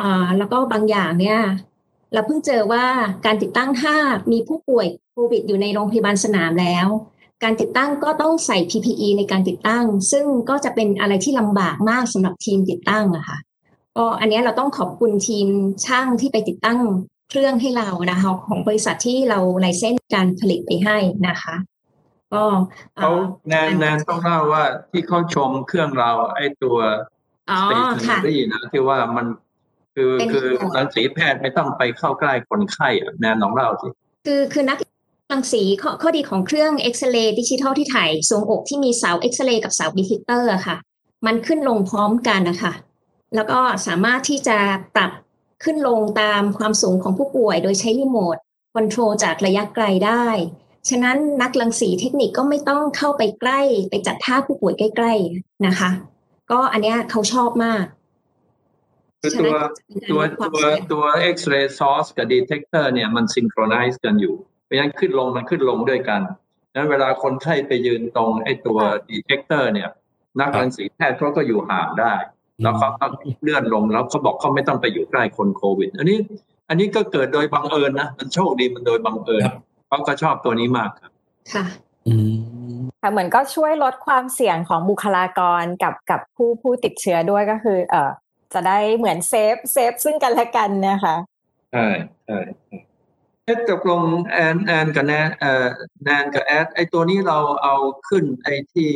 อ่าแล้วก็บางอย่างเนี่ยเราเพิ่งเจอว่าการติดตั้งถ้ามีผู้ป่วยโควิดอยู่ในโรงพยาบาลสนามแล้ว การติดตั้งก็ต้องใส่ PPE ในการติดตั้ง ซึ่งก็จะเป็นอะไรที่ลำบากมากสำหรับทีมติดตั้งอะค่ะก็อันนี้เราต้องขอบคุณทีมช่างที่ไปติดตั้งเครื่องให้เรานะคะของบริษัทที่เราไลเซนส์การผลิตไปให้นะคะ ก็เขาแนนแนนต้องเล่าว่าที่เขาชมเครื่องเราไอ้ตัวstation ary นะที่ว่ามันคือคือรังสีแพทย์ไม่ต้องไปเข้าใกล้คนไข้แนนลองเล่าสิคือคือนักรังสีข้อข้อดีของเครื่องเอ็กซเรย์ดิจิทัลที่ถ่ายทรวงอกที่มีเสาเอ็กซเรย์กับเสา detector ค่ะ มันขึ้นลงพร้อมกันนะคะแล้วก็สามารถที่จะปรับขึ้นลงตามความสูงของผู้ป่วย โดยใช้ remote control จากระยะไกลได้ ฉะนั้นนักรังสีเทคนิคก็ไม่ต้องเข้าไปใกล้ ไปจัดท่าผู้ป่วยใกล้ ๆนะคะ ก็อันนี้เขาชอบมากคือตัวตัวตัวตัว X-ray source กับ detector เนี่ยมัน synchronize กันอยู่ เพราะฉะนั้นขึ้นลงมันขึ้นลงด้วยกันนั้นเวลาคนไข้ไปยืนตรงไอ้ตัว detector เนี่ย นักรังสีแพทย์เขาก็อยู่ห่างได้ แล้วเขาก็เลื่อนลงแล้วเขาบอกเขาไม่ต้องไปอยู่ใกล้คนโควิด อันนี้ อันนี้ก็เกิดโดยบังเอิญนะ มันโชคดีมันโดยบังเอิญ เขาก็ชอบตัวนี้มากครับ ค่ะค่ะเหมือนก็ช่วยลดความเสี่ยงของบุคลากรกับกับผู้ผู้ติดเชื้อด้วยก็คือ เอ่อจะได้เหมือน save save ซึ่งกันและกันนะคะใช่ใช่เอ๊ะตกลงแอนแอนกับแนนเอ่อแนนกับแอดไอตัวนี้เราเอาขึ้นไอที่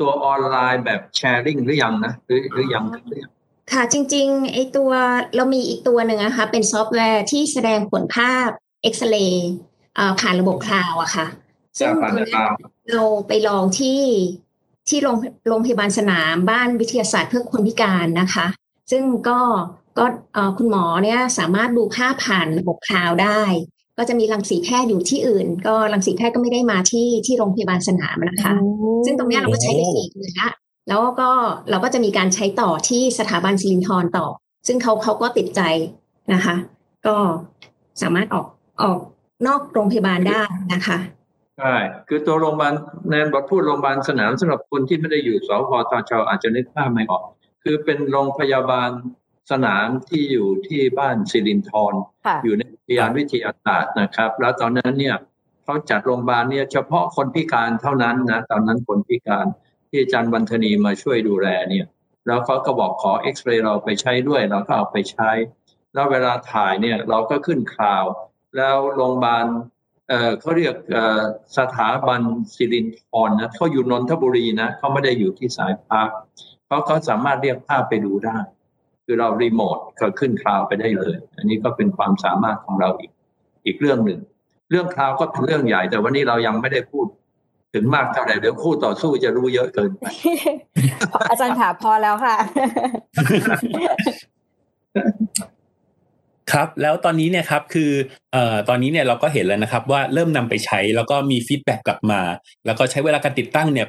ตัวออนไลน์แบบ share link หรือยังนะหรือหรือยังหรือยังค่ะจริงๆไอตัวเรามีอีกตัวหนึ่งนะคะเป็นซอฟต์แวร์ที่แสดงผลภาพเอ็กซเรย์ ผ่านระบบ cloud อะค่ะ ซึ่งตัวนี้เราไปลองที่ที่โรงโรงพยาบาลสนามบ้านวิทยาศาสตร์เพื่อคนพิการนะคะ ซึ่งก็ก็คุณหมอเนี่ยสามารถดูภาพผ่านระบบ cloud ได้ ก็จะมีรังสีแพทย์อยู่ที่อื่น ก็รังสีแพทย์ก็ไม่ได้มาที่ที่โรงพยาบาลสนามนะคะ ซึ่งตรงนี้เราก็ใช้ได้สี่เดือนละแล้วก็เราก็จะมีการใช้ต่อที่สถาบันซิลินทรต่อ ซึ่งเขาเขาก็ติดใจนะคะ ก็สามารถออกออก นอกโรงพยาบาลได้นะคะใช่คือตัวโรงพยาบาลแนนบอกพูดโรงพยาบาลสนามสำหรับคนที่ไม่ได้อยู่สพตชอาจจะนึกภาพไม่ออก คือเป็นโรงพยาบาลสนามที่อยู่ที่บ้านสิรินทรอยู่ในพยานวิทยาศาสตร์นะครับ แล้วตอนนั้นเนี่ยเขาจัดโรงพยาบาลเนี่ยเฉพาะคนพิการเท่านั้นนะตอนนั้นคนพิการที่อาจารย์บรรทนีมาช่วยดูแลเนี่ยแล้วเขาก็บอกขอเอ็กซเรย์เราไปใช้ด้วยเราก็เอาไปใช้ แล้วเวลาถ่ายเนี่ยเราก็ขึ้นคราว แล้วโรงพยาบาลเขาเรียกสถาบันสิรินทรนะเขาอยู่นนทบุรีนะเขาไม่ได้อยู่ที่สายพาราะเขาสามารถเรียกภาพไปดูได้ คือเรารีโมทก็ขึ้นคลาวไปได้เลย อันนี้ก็เป็นความสามารถของเราอีกอีกเรื่องหนึ่ง เรื่องคลาวก็เป็นเรื่องใหญ่ แต่วันนี้เรายังไม่ได้พูดถึงมากเท่าไหร่เดี๋ยวคู่ต่อสู้จะรู้เยอะเกินไปอาจารย์ถาพอแล้วค่ะ ครับแล้วตอนนี้เนี่ยครับคือเอ่อตอนนี้เนี่ยเราก็เห็นแล้วนะครับว่าเริ่มนำไปใช้แล้วก็มี feedback กลับมา แล้วก็ใช้เวลาการติดตั้งเนี่ย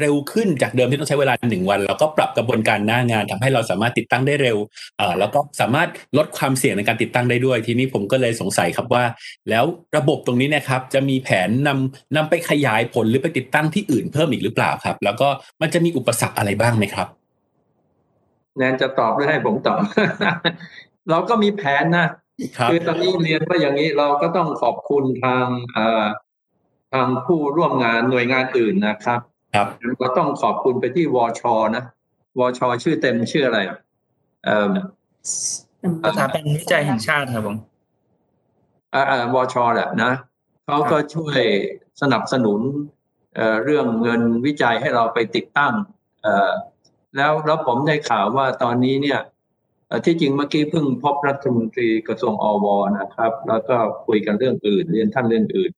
เร็วขึ้นจากเดิมที่ต้องใช้เวลาหนึ่งวันเราก็ปรับกระบวนการหน้างานทำให้เราสามารถติดตั้งได้เร็วอ่าแล้วก็สามารถลดความเสี่ยงในการติดตั้งได้ด้วย ทีนี้ผมก็เลยสงสัยครับว่า แล้วระบบตรงนี้นะครับจะมีแผนนำนำไปขยายผลหรือไปติดตั้งที่อื่นเพิ่มอีกหรือเปล่าครับ แล้วก็มันจะมีอุปสรรคอะไรบ้างไหมครับแนนจะตอบหรือให้ผมตอบ เราก็มีแผนนะคือตอนนี้เรียนว่าอย่างนี้เราก็ต้องขอบคุณทางทางผู้ร่วมงานหน่วยงานอื่นนะครับ ครับก็ต้องขอบคุณไปที่วชนะวชชื่อเต็มชื่ออะไรเอ่อสถาบันวิจัยแห่งชาติครับผมอ่าวชแหละนะเขาก็ช่วยสนับสนุนเอ่อเรื่องเงินวิจัยให้เราไปติดตั้งเอ่อแล้วแล้วผมได้ข่าวว่าตอนนี้เนี่ย ที่จริงเมื่อกี้เพิ่งพบรัฐมนตรีกระทรวงอวนะครับ แล้วก็คุยกันเรื่องอื่น เรียนท่านเรื่องอื่น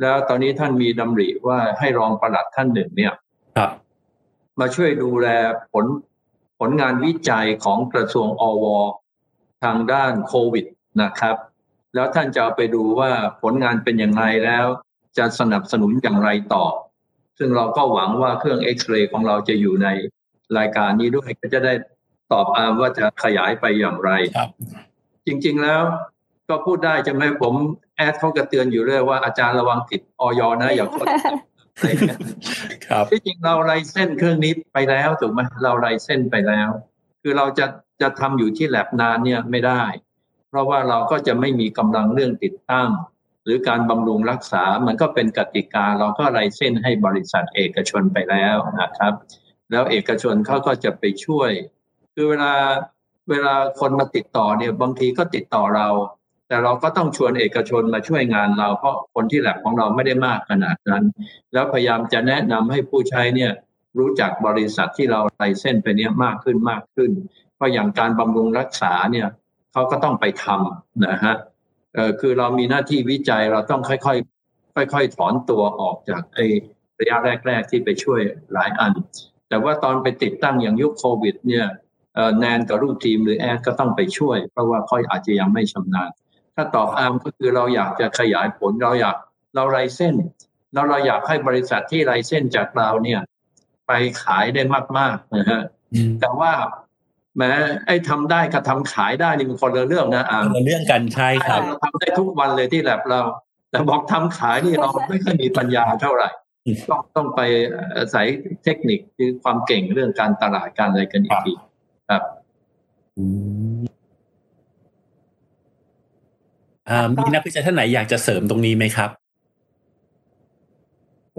แล้วตอนนี้ท่านมีดำริว่าให้รองประหลัดท่านหนึ่งเนี่ยครับมาช่วยดูแลผลผลงานวิจัยของกระทรวงอวทางด้านโควิดนะครับ แล้วท่านจะไปดูว่าผลงานเป็นอย่างไรแล้ว จะสนับสนุนอย่างไรต่อ ซึ่งเราก็หวังว่าเครื่องเอ็กซเรย์ของเราจะอยู่ในรายการนี้ด้วยก็จะได้ ตอบอามว่าจะขยายไปอย่างไรจริงๆแล้วก็พูดได้จะไหมผมแอดเขากระเตือนอยู่เรื่อยว่าอาจารย์ระวังผิดออยนะอย่าคนครับที่จริงเราไลเส้นเครื่องนี้ไปแล้วถูกไหมเราไลเส้นไปแล้ว คือเราจะจะทำอยู่ที่แลบนานเนี่ยไม่ได้ เพราะว่าเราก็จะไม่มีกำลังเรื่องติดตั้ง หรือการบำรุงรักษา มันก็เป็นกติกา เราก็ไลเส้นให้บริษัทเอกชนไปแล้วนะครับ แล้วเอกชนเขาก็จะไปช่วย คือเวลาเวลาคนมาติดต่อเนี่ยบางทีก็ติดต่อเรา แต่เราก็ต้องชวนเอกชนมาช่วยงานเรา เพราะคนที่แลบของเราไม่ได้มากขนาดนั้น แล้วพยายามจะแนะนำให้ผู้ใช้เนี่ยรู้จักบริษัทที่เราไลเส้นไปเนี้ยมากขึ้นมากขึ้น เพราะอย่างการบำรุงรักษาเนี่ยเขาก็ต้องไปทำนะฮะเออคือเรามีหน้าที่วิจัยเราต้องค่อยๆค่อยๆถอนตัวออกจากไอระยะแรก ๆ ที่ไปช่วยหลายอัน แต่ว่าตอนไปติดตั้งอย่างยุคโควิดเนี่ย แนนกับรูปทีมหรือแอดก็ต้องไปช่วย เพราะว่าเขาอาจจะยังไม่ชำนาญ ถ้าตอบอาร์มก็คือเราอยากจะขยายผลเราอยากเราไรเส้นเราเราอยากให้บริษัทที่ไรเส้นจากเราเนี่ย ไปขายได้มากๆนะฮะแต่ว่าแม้ไอ้ทำได้กับทำขายได้นี่มันคนละเรื่องนะอาร์มคนละเรื่องกันใช่ครับเราทำได้ทุกวันเลยที่แลบเรา แต่บอกทำขายนี่เราไม่ค่อยมีปัญญาเท่าไหร่ต้องต้องไปอาศัยเทคนิคคือความเก่งเรื่องการตลาดการอะไรกันอีกที ครับมีนักวิจัยท่านไหนอยากจะเสริมตรงนี้ไหมครับ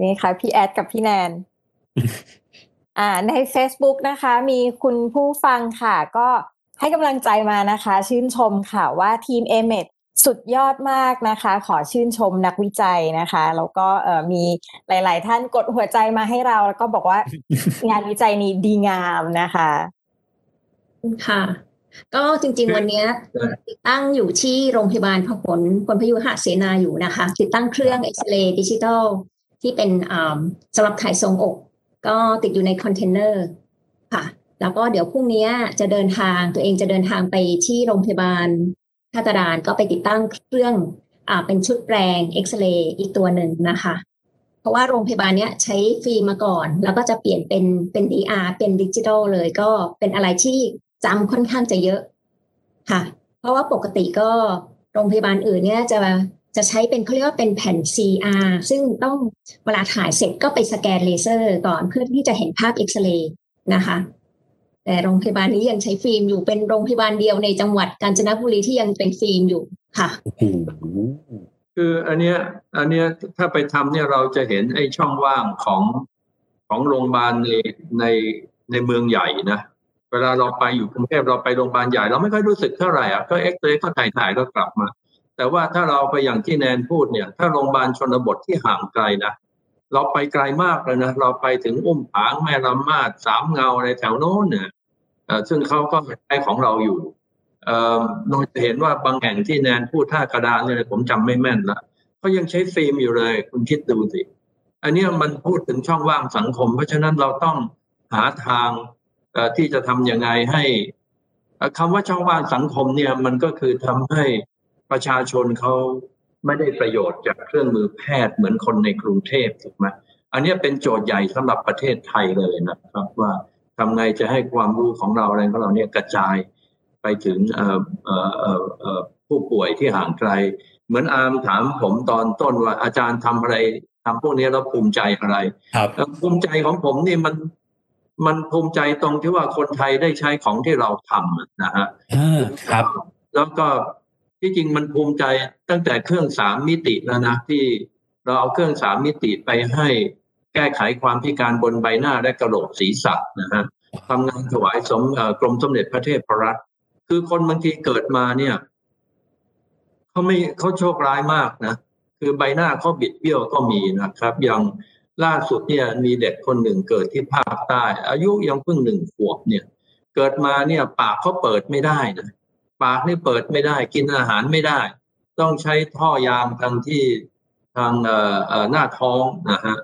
นี่ค่ะ พี่แอดกับพี่แนนอ่าใน Facebook นะคะ มีคุณผู้ฟังค่ะ ก็ให้กำลังใจมานะคะ ชื่นชมค่ะว่าทีมเอเมดสุดยอดมากนะคะ ขอชื่นชมนักวิจัยนะคะ แล้วก็เออมีหลาย ๆ ท่านกดหัวใจมาให้เรา แล้วก็บอกว่างานวิจัยนี้ดีงามนะคะ ค่ะ ก็จริง ๆ วันนี้ติดตั้งอยู่ที่โรงพยาบาลพหลพลพยุหเสนาอยู่นะคะ ติดตั้งเครื่องเอ็กซเรย์ดิจิตอลที่เป็นสำหรับถ่ายทรวงอก ก็ติดอยู่ในคอนเทนเนอร์ค่ะ แล้วก็เดี๋ยวพรุ่งนี้จะเดินทางตัวเองจะเดินทางไปที่โรงพยาบาลท่ากระดานก็ไปติดตั้งเครื่องอ่าเป็นชุดแปลงเอ็กซเรย์อีกตัวหนึ่งนะคะ เพราะว่าโรงพยาบาลเนี้ยใช้ฟิล์มมาก่อน แล้วก็จะเปลี่ยนเป็นเป็น DR เป็นดิจิทัลเลยก็เป็นอะไรที่ จำค่อนข้างจะเยอะค่ะ เพราะว่าปกติก็โรงพยาบาลอื่นเนี่ยจะจะใช้เป็นเขาเรียกว่าเป็นแผ่น CR ซึ่งต้องเวลาถ่ายเสร็จก็ไปสแกนเลเซอร์ก่อนเพื่อที่จะเห็นภาพเอ็กซเรย์นะคะ แต่โรงพยาบาลนี้ยังใช้ฟิล์มอยู่เป็นโรงพยาบาลเดียวในจังหวัดกาญจนบุรีที่ยังเป็นฟิล์มอยู่ค่ะ คืออันเนี้ยอันเนี้ยถ้าไปทำเนี่ยเราจะเห็นไอ้ช่องว่างของของโรงพยาบาลในในในเมืองใหญ่นะ เวลาเราไปอยู่กรุงเทพเราไปโรงพยาบาลใหญ่เราไม่ค่อยรู้สึกเท่าไหร่อะก็เอ็กซเรย์ก็ถ่ายถ่ายแล้วกลับมา แต่ว่าถ้าเราไปอย่างที่แนนพูดเนี่ย ถ้าโรงพยาบาลชนบทที่ห่างไกลนะเราไปไกลมากเลยนะเราไปถึงอุ้มผางแม่ลำมาดสามเงาในแถวโน้นเนี่ยซึ่งเขาก็ใช้ของเราอยู่โดยจะเห็นว่าบางแห่งที่แนนพูดท่ากระดานเนี่ยผมจำไม่แม่นละเขายังใช้ฟิล์มอยู่เลย คุณคิดดูสิอันนี้มันพูดถึงช่องว่างสังคม เพราะฉะนั้นเราต้องหาทาง ที่จะทํำยังไงให้คำว่าช่องว่างสังคมเนี่ยมันก็คือทำให้ประชาชนเขาไม่ได้ประโยชน์จากเครื่องมือแพทย์เหมือนคนในกรุงเทพถูกไหมอันนี้เป็นโจทย์ใหญ่สำหรับประเทศไทยเลยนะครับ ว่าทำไงจะให้ความรู้ของเราอะไรของเราเนี่ยกระจายไปถึงผู้ป่วยที่ห่างไกล เหมือนอาร์มถามผมตอนต้นว่าอาจารย์ทำอะไรทำพวกนี้แล้วภูมิใจอะไรครับภูมิใจของผมนี่มัน มันภูมิใจตรงที่ว่าคนไทยได้ใช้ของที่เราทำนะฮะครับ แล้วก็ที่จริงมันภูมิใจตั้งแต่เครื่องสามมิติแล้วนะที่เราเอาเครื่องสามมิติไปให้แก้ไขความพิการบนใบหน้าและกระโหลกศีรษะนะฮะทำงานถวายสมกรมสมเด็จพระเทพรัตน์คือคนบางทีเกิดมาเนี่ยเขาไม่เขาโชคร้ายมากนะคือใบหน้าเขาบิดเบี้ยวก็มีนะครับ อย่าง ล่าสุดเนี่ยมีเด็กคนหนึ่งเกิดที่ภาคใต้ อายุยังเพิ่งหนึ่งขวบเนี่ยเกิดมาเนี่ยปากเขาเปิดไม่ได้นะปากนี่เปิดไม่ได้ กินอาหารไม่ได้ ต้องใช้ท่อยางทางที่ทางหน้าท้องนะฮะ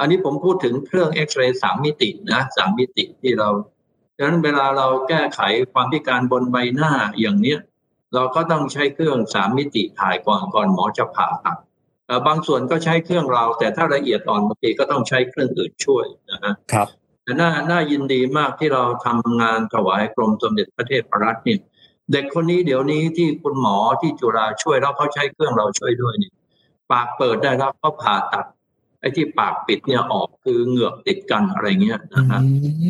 อันนี้ผมพูดถึงเครื่องเอ็กซเรย์สามมิตินะสามมิติที่เราดังนั้นเวลาเราแก้ไขความพิการบนใบหน้าอย่างเนี้ยเราก็ต้องใช้เครื่องสามมิติถ่ายก่อนก่อนหมอจะผ่าตัด บางส่วนก็ใช้เครื่องเรา แต่ถ้าละเอียดอ่อนบางทีก็ต้องใช้เครื่องอื่นช่วยนะฮะครับแต่น่าน่ายินดีมากที่เราทำงานถวายกรมสมเด็จพระเทพรัตน์เนี่ยเด็กคนนี้เดี๋ยวนี้ที่คุณหมอที่จุฬาช่วยแล้วเขาใช้เครื่องเราช่วยด้วยเนี่ยปากเปิดได้แล้วก็ผ่าตัดไอ้ที่ปากปิดเนี่ยออกคือเหงือกติดกันอะไรเงี้ยนะฮะ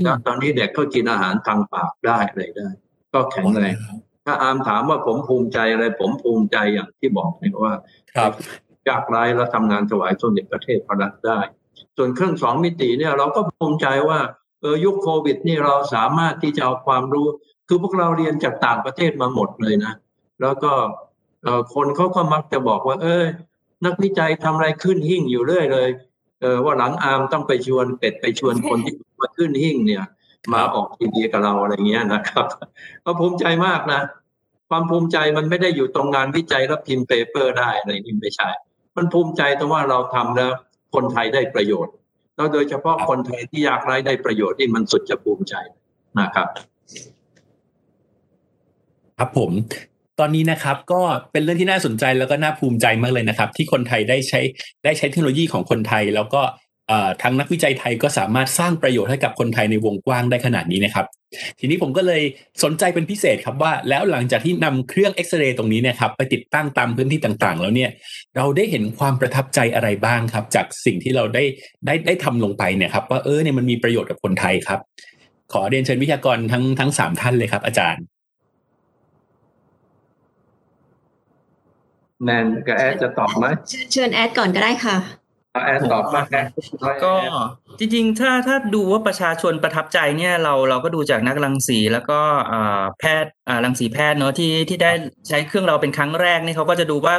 แล้วตอนนี้เด็กเขากินอาหารทางปากได้อะไรได้ ก็แข็งแรงถ้าอามถามว่าผมภูมิใจอะไรผมภูมิใจอย่างที่บอกเนี่ยว่าครับ ยากไร้แล้วทำงานถวายสมเด็จประเทศพระรัตได้ ส่วนเครื่องสองมิติเนี่ยเราก็ภูมิใจว่าเออยุคโควิดนี่เราสามารถที่จะเอาความรู้ คือพวกเราเรียนจากต่างประเทศมาหมดเลยนะ แล้วก็เออคนเขาก็มักจะบอกว่า เออนักวิจัยทำอะไรขึ้นหิ้งอยู่เรื่อยเลยเออว่าหลังอาร์มต้องไปชวนเป็ดไปชวนคนที่มาขึ้นหิ้งเนี่ย มาออกทีวีกับเราอะไรเงี้ยนะครับก็ภูมิใจมากนะ ความภูมิใจมันไม่ได้อยู่ตรงงานวิจัยแล้วพิมพ์ paper ได้อะไรนี่ไม่ใช่ มันภูมิใจตรงว่าเราทำแล้วคนไทยได้ประโยชน์ แล้วโดยเฉพาะคนไทยที่ยากไร้ได้ประโยชน์นี่มันสุดจะภูมิใจนะครับ ครับผมตอนนี้นะครับก็เป็นเรื่องที่น่าสนใจแล้วก็น่าภูมิใจมากเลยนะครับ ที่คนไทยได้ใช้ได้ใช้เทคโนโลยีของคนไทย แล้วก็เอ่อ ทางนักวิจัยไทยก็สามารถสร้างประโยชน์ให้กับคนไทยในวงกว้างได้ขนาดนี้นะครับ ทีนี้ผมก็เลยสนใจเป็นพิเศษครับว่า แล้วหลังจากที่นำเครื่องเอ็กซเรย์ตรงนี้เนะครับไปติดตั้งตามพื้นที่ต่างๆ แล้วเนี่ยเราได้เห็นความประทับใจอะไรบ้างครับ จากสิ่งที่เราได้ได้ได้ทำลงไปเนี่ยครับว่าเออเนี่ยมันมีประโยชน์กับคนไทยครับ ขอเรียนเชิญวิทยากรทั้งทั้งสามท่านเลยครับ อาจารย์แนนกับแอดจะตอบไหมเชิญเชิญแอดก่อนก็ได้ค่ะเอา แอดตอบมากแอดก็จริงๆ ถ้าถ้าดูว่าประชาชนประทับใจเนี่ยเราเราก็ดูจากนักรังสีแล้วก็อ่าแพทย์อ่ารังสีแพทย์เนอะที่ที่ได้ใช้เครื่องเราเป็นครั้งแรกนี่เขาก็จะดูว่า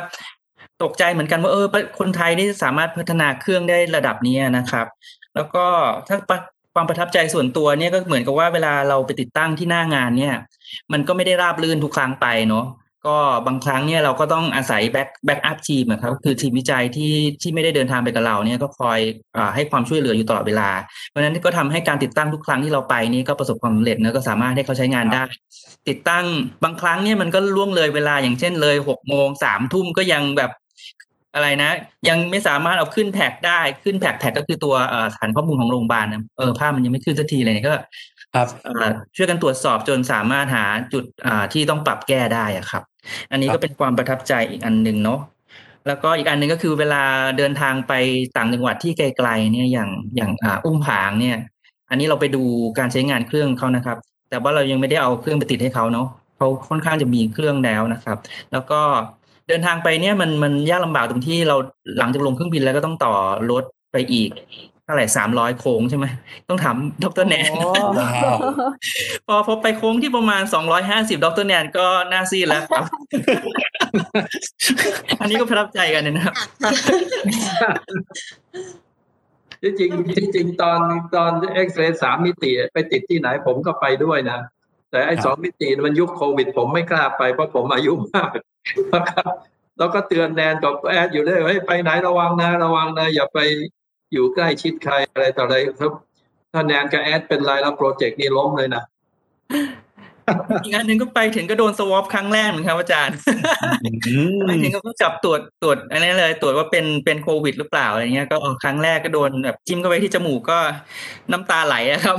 ตกใจเหมือนกันว่าเออคนไทยนี่สามารถพัฒนาเครื่องได้ระดับนี้นะครับ แล้วก็ถ้าประความประทับใจส่วนตัวเนี่ยก็เหมือนกับว่าเวลาเราไปติดตั้งที่หน้างานเนี่ย มันก็ไม่ได้ราบรื่นทุกครั้งไปเนาะ ก็บางครั้งเนี่ยเราก็ต้องอาศัย back backup team ครับคือทีมวิจัยที่ที่ไม่ได้เดินทางไปกับเราเนี่ยก็คอยให้ความช่วยเหลืออยู่ตลอดเวลา เพราะฉะนั้นก็ทำให้การติดตั้งทุกครั้งที่เราไปนี่ก็ประสบความสำเร็จนะก็สามารถให้เขาใช้งานได้ ติดตั้งบางครั้งเนี่ยมันก็ล่วงเลยเวลาอย่างเช่นเลยหกโมงสามทุ่มก็ยังแบบอะไรนะ ยังไม่สามารถเอาขึ้นแท็กได้ขึ้นแท็กแท็กก็คือตัวฐานข้อมูลของโรงพยาบาลนะเออภาพมันยังไม่ขึ้นสักทีเลยก็ ครับอ่าช่วยกันตรวจสอบจนสามารถหาจุดอ่าที่ต้องปรับแก้ได้อะครับ อันนี้ครัก็บเป็นความประทับใจอีกอันหนึ่งเนาะแล้วก็อีกอันหนึ่งก็คือเวลาเดินทางไปต่างจังหวัดที่ไกลๆเนี่ยอย่างอย่างอ่าอุ้มผางเนี่ย อันนี้เราไปดูการใช้งานเครื่องเขานะครับ แต่ว่าเรายังไม่ได้เอาเครื่องไปติดให้เขาเนาะเขาค่อนข้างจะมีเครื่องแล้วนะครับ แล้วก็เดินทางไปเนี่ยมันมันยากลำบากตรงที่เราหลังจากลงเครื่องบินแล้วก็ต้องต่อรถไปอีกเท่าไหร่สามร้อยโค้งใช่ไหมต้องถามดรแนนโอ้ว้าวพอพอไปโค้งที่ประมาณสองร้อยห้าสิบดรแนนก็น่าซีดแล้วครับ อันนี้ก็ประทับใจกันนะครับที่จริงที่จริงตอนตอนเอ็กซเรย์สามมิติไปติดที่ไหนผมก็ไปด้วยนะ แต่ไอ้ครับสองมิติมันยุคโควิด ผมไม่กล้าไปเพราะผมอายุมากนะครับแล้วก็เตือนแนนกับแอดอยู่เลยเฮ้ยไปไหนระวังนะระวังนะอย่าไป อยู่ใกล้ชิดใครอะไรต่ออะไรครับถ้าแนนกับแอดเป็นไรแล้ว project นี้ล้มเลยนะอีกอันหนึ่งก็ไปถึงก็โดน swab ครั้งแรกเหมือนกันครับอาจารย์อืมไปถึงก็จับตรวจตรวจอันนี้เลยตรวจว่าเป็นเป็นโควิดหรือเปล่าอะไรเงี้ยก็ออกครั้งแรกก็โดนแบบจิ้มเข้าไปที่จมูกก็น้ำตาไหลอะครับ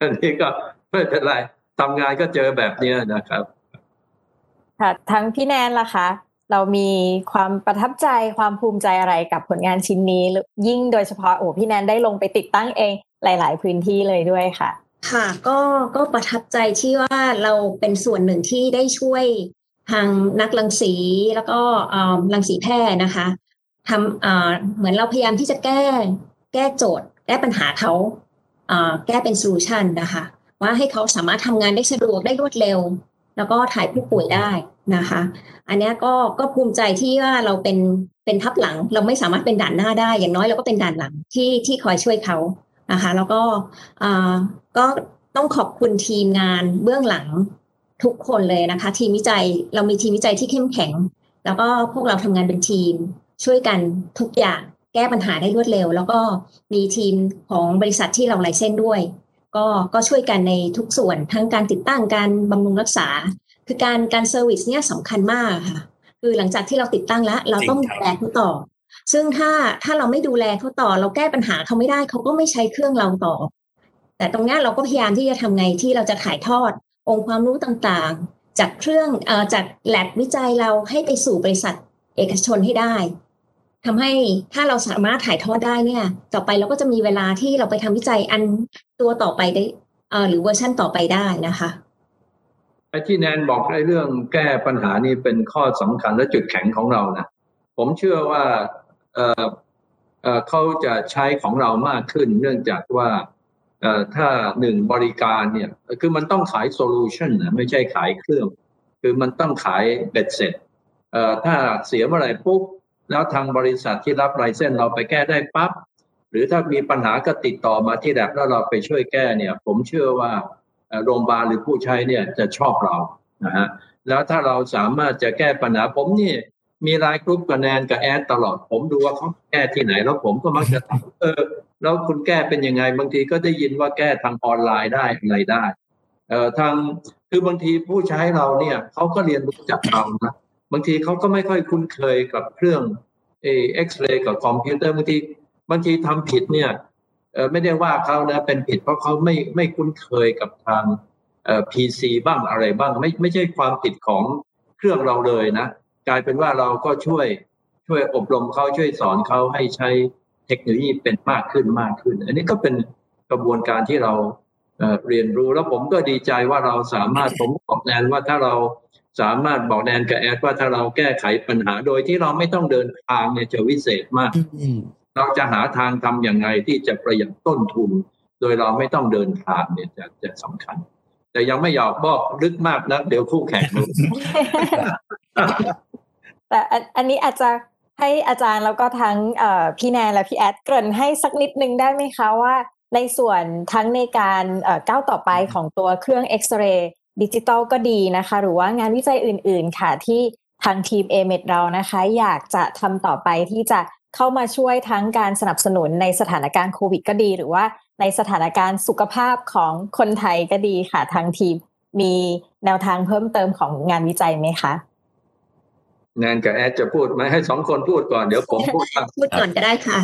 อันนี้ก็ไม่เป็นไรทำงานก็เจอแบบเนี้ยนะครับ ค่ะทั้งพี่แนนล่ะคะ เรามีความประทับใจความภูมิใจอะไรกับผลงานชิ้นนี้หรือยิ่งโดยเฉพาะโอ้พี่แนนได้ลงไปติดตั้งเองหลาย ๆ พื้นที่เลยด้วยค่ะ ค่ะก็ก็ประทับใจที่ว่าเราเป็นส่วนหนึ่งที่ได้ช่วยทางนักรังสีแล้วก็เอ่อรังสีแพทย์นะคะทำเหมือนเราพยายามที่จะแก้แก้โจทย์แก้ปัญหาเขาแก้เป็นโซลูชันนะคะ ว่าให้เขาสามารถทำงานได้สะดวกได้รวดเร็ว แล้วก็ถ่ายผู้ป่วยได้นะคะ อันนี้ก็ก็ภูมิใจที่ว่าเราเป็นเป็นทับหลัง เราไม่สามารถเป็นด่านหน้าได้ อย่างน้อยเราก็เป็นด่านหลังที่ที่คอยช่วยเขานะคะ แล้วก็อ่าก็ต้องขอบคุณทีมงานเบื้องหลังทุกคนเลยนะคะ ทีมวิจัยเรามีทีมวิจัยที่เข้มแข็ง แล้วก็พวกเราทำงานเป็นทีม ช่วยกันทุกอย่างแก้ปัญหาได้รวดเร็ว แล้วก็มีทีมของบริษัทที่เราไลเส้นด้วย ก็ก็ช่วยกันในทุกส่วนทั้งการติดตั้งการบำรุงรักษา คือการการเซอร์วิสเนี่ยสำคัญมากค่ะ คือหลังจากที่เราติดตั้งแล้ว เราต้องจริงครับดูแลเขาต่อ ซึ่งถ้าถ้าเราไม่ดูแลเขาต่อ เราแก้ปัญหาเขาไม่ได้เขาก็ไม่ใช้เครื่องเราต่อ แต่ตรงเนี้ยเราก็พยายามที่จะทำไงที่เราจะถ่ายทอดองค์ความรู้ต่างๆ จากเครื่องเอ่อจากแลบวิจัยเราให้ไปสู่บริษัทเอกชนให้ได้ ทำให้ถ้าเราสามารถถ่ายทอดได้เนี่ย ต่อไปเราก็จะมีเวลาที่เราไปทำวิจัยอันตัวต่อไปได้เอ่อหรือเวอร์ชั่นต่อไปได้นะคะไอ้ที่แนนบอกไอ้เรื่องแก้ปัญหานี่เป็นข้อสำคัญและจุดแข็งของเรานะผมเชื่อว่าเออเอเขาจะใช้ของเรามากขึ้น เนื่องจากว่าเอ่อถ้าหนึ่งบริการเนี่ยคือมันต้องขายโซลูชันนะไม่ใช่ขายเครื่อง คือมันต้องขายเบ็ดเสร็จเอ่อถ้าเสียเมื่อไหร่ปุ๊บ แล้วทางบริษัทที่รับไลเซนเราไปแก้ได้ปั๊บหรือถ้ามีปัญหาก็ติดต่อมาที่แลบแล้วเราไปช่วยแก้เนี่ย ผมเชื่อว่าโรงพยาบาลหรือผู้ใช้เนี่ยจะชอบเรานะฮะแล้วถ้าเราสามารถจะแก้ปัญหาผมนี่มี LINE group กับแนนกับแอดตลอด ผมดูว่าเขาแก้ที่ไหน แล้วผมก็มักจะถามเออแล้วคุณแก้เป็นยังไง บางทีก็ได้ยินว่าแก้ทางออนไลน์ได้อะไรได้เอ่อทางคือบางทีผู้ใช้เราเนี่ยเขาก็เรียนรู้จากเรานะ บางทีเขาก็ไม่ค่อยคุ้นเคยกับเครื่องเอ็กซเรย์กับคอมพิวเตอร์บางทีบางทีทำผิดเนี่ยไม่ได้ว่าเขานะเป็นผิดเพราะเขาไม่ไม่คุ้นเคยกับทางเอ่อพีซีบ้างอะไรบ้างไม่ไม่ใช่ความผิดของเครื่องเราเลยนะ กลายเป็นว่าเราก็ช่วยช่วยอบรมเขาช่วยสอนเขาให้ใช้เทคโนโลยีเป็นมากขึ้นมากขึ้น อันนี้ก็เป็นกระบวนการที่เราเเรียนรู้แล้วผมก็ดีใจว่าเราสามารถผมบอกแนนว่าถ้าเรา สามารถบอกแนนกับแอดว่าถ้าเราแก้ไขปัญหาโดยที่เราไม่ต้องเดินทางเนี่ยจะวิเศษมาก เราจะหาทางทำอย่างไรที่จะประหยัดต้นทุน โดยเราไม่ต้องเดินทางเนี่ยจะจะสำคัญ แต่ยังไม่อยากบอกลึกมากนะเดี๋ยวคู่แข่งรู้แต่อันอันนี้อาจจะให้อาจารย์แล้วก็ทั้งเอ่อพี่แนนและพี่แอดเกริ่นให้สักนิดนึงได้ไหมคะว่าในส่วนทั้งในการเอ่อก้าวต่อไปของตัวเครื่องเอ็กซเรย์ ดิจิตอลก็ดีนะคะ หรือว่างานวิจัยอื่น ๆ ค่ะ ที่ทางทีม a m e d เรานะคะ อยากจะทำต่อไปที่จะเข้ามาช่วยทั้งการสนับสนุนในสถานการณ์โควิดก็ดี หรือว่าในสถานการณ์สุขภาพของคนไทยก็ดีค่ะ ทางทีมมีแนวทางเพิ่มเติมของงานวิจัยไหมคะแนนกับแอดจะพูดไหมให้สองคนพูดก่อนเดี๋ยวผมพูดตามพูดก่อนก็ได้ค่ะ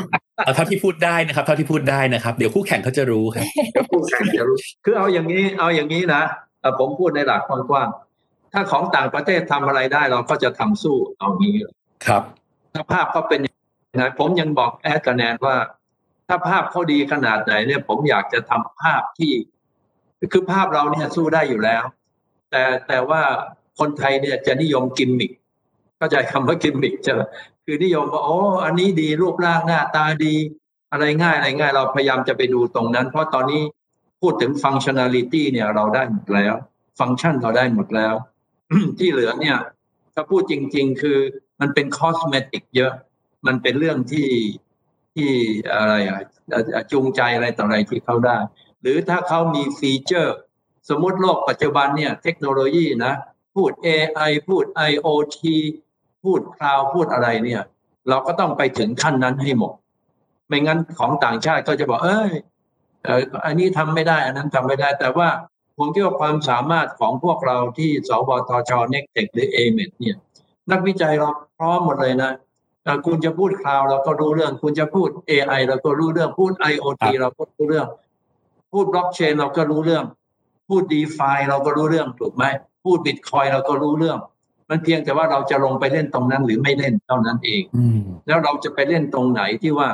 เอาเท่าที่พูดได้นะครับ เท่าที่พูดได้นะครับ เดี๋ยวคู่แข่งเขาจะรู้ครับเดี๋ยวคู่แข่งจะรู้ คือเอาอย่างนี้ เอาอย่างนี้นะเอ่อ ผมพูดในหลักกว้างๆถ้าของต่างประเทศทำอะไรได้เราก็จะทำสู้เอางี้ครับถ้าภาพเขาเป็นยังไงผมยังบอกแอดกับแนนว่า ถ้าภาพเขาดีขนาดไหนเนี่ยผมอยากจะทำภาพที่ คือภาพเราเนี่ยสู้ได้อยู่แล้ว แต่แต่ว่าคนไทยเนี่ยจะนิยมกิมมิคเข้าใจคำว่ากิมมิคจะคือนิยมว่าโอ้อันนี้ดีรูปร่างหน้าตาดี อะไรง่ายอะไรง่าย เราพยายามจะไปดูตรงนั้น เพราะตอนนี้ พูดถึงฟังชั่น a ลิตี้เนี่ยเราได้หมดแล้ว ฟังก์ชันเราได้หมดแล้ว ที่เหลือเนี่ย ถ้าพูดจริง ๆ คือมันเป็น cosmetic เยอะ มันเป็นเรื่องที่ที่อะไรอะจูงใจอะไรต่ออะไรที่เขาได้ หรือถ้าเขามี feature สมมติโลกปัจจุบันเนี่ย เทคโนโลยีนะ พูด AI พูด IoT พูด cloud พูดอะไรเนี่ย เราก็ต้องไปถึงขั้นนั้นให้หมด ไม่งั้นของต่างชาติก็จะบอก เอ้ย อ่ออันนี้ทำไม่ได้ อันนั้นทำไม่ได้ แต่ว่าผมคิดว่าความสามารถของพวกเราที่สวทช n e c t e c หรือ a m e d เนี่ย นักวิจัยเราพร้อมหมดเลยนะเอ่อคุณจะพูดคลาวเราก็รู้เรื่อง คุณจะพูด AI เราก็รู้เรื่องพูด IoT ครับเราก็รู้เรื่อง พูดบล็อกเชนเราก็รู้เรื่อง พูด d e f i เราก็รู้เรื่องถูกไหมพูดบิตคอยเราก็รู้เรื่อง มันเพียงแต่ว่าเราจะลงไปเล่นตรงนั้นหรือไม่เล่นเท่านั้นเองอืมแล้วเราจะไปเล่นตรงไหนที่ว่า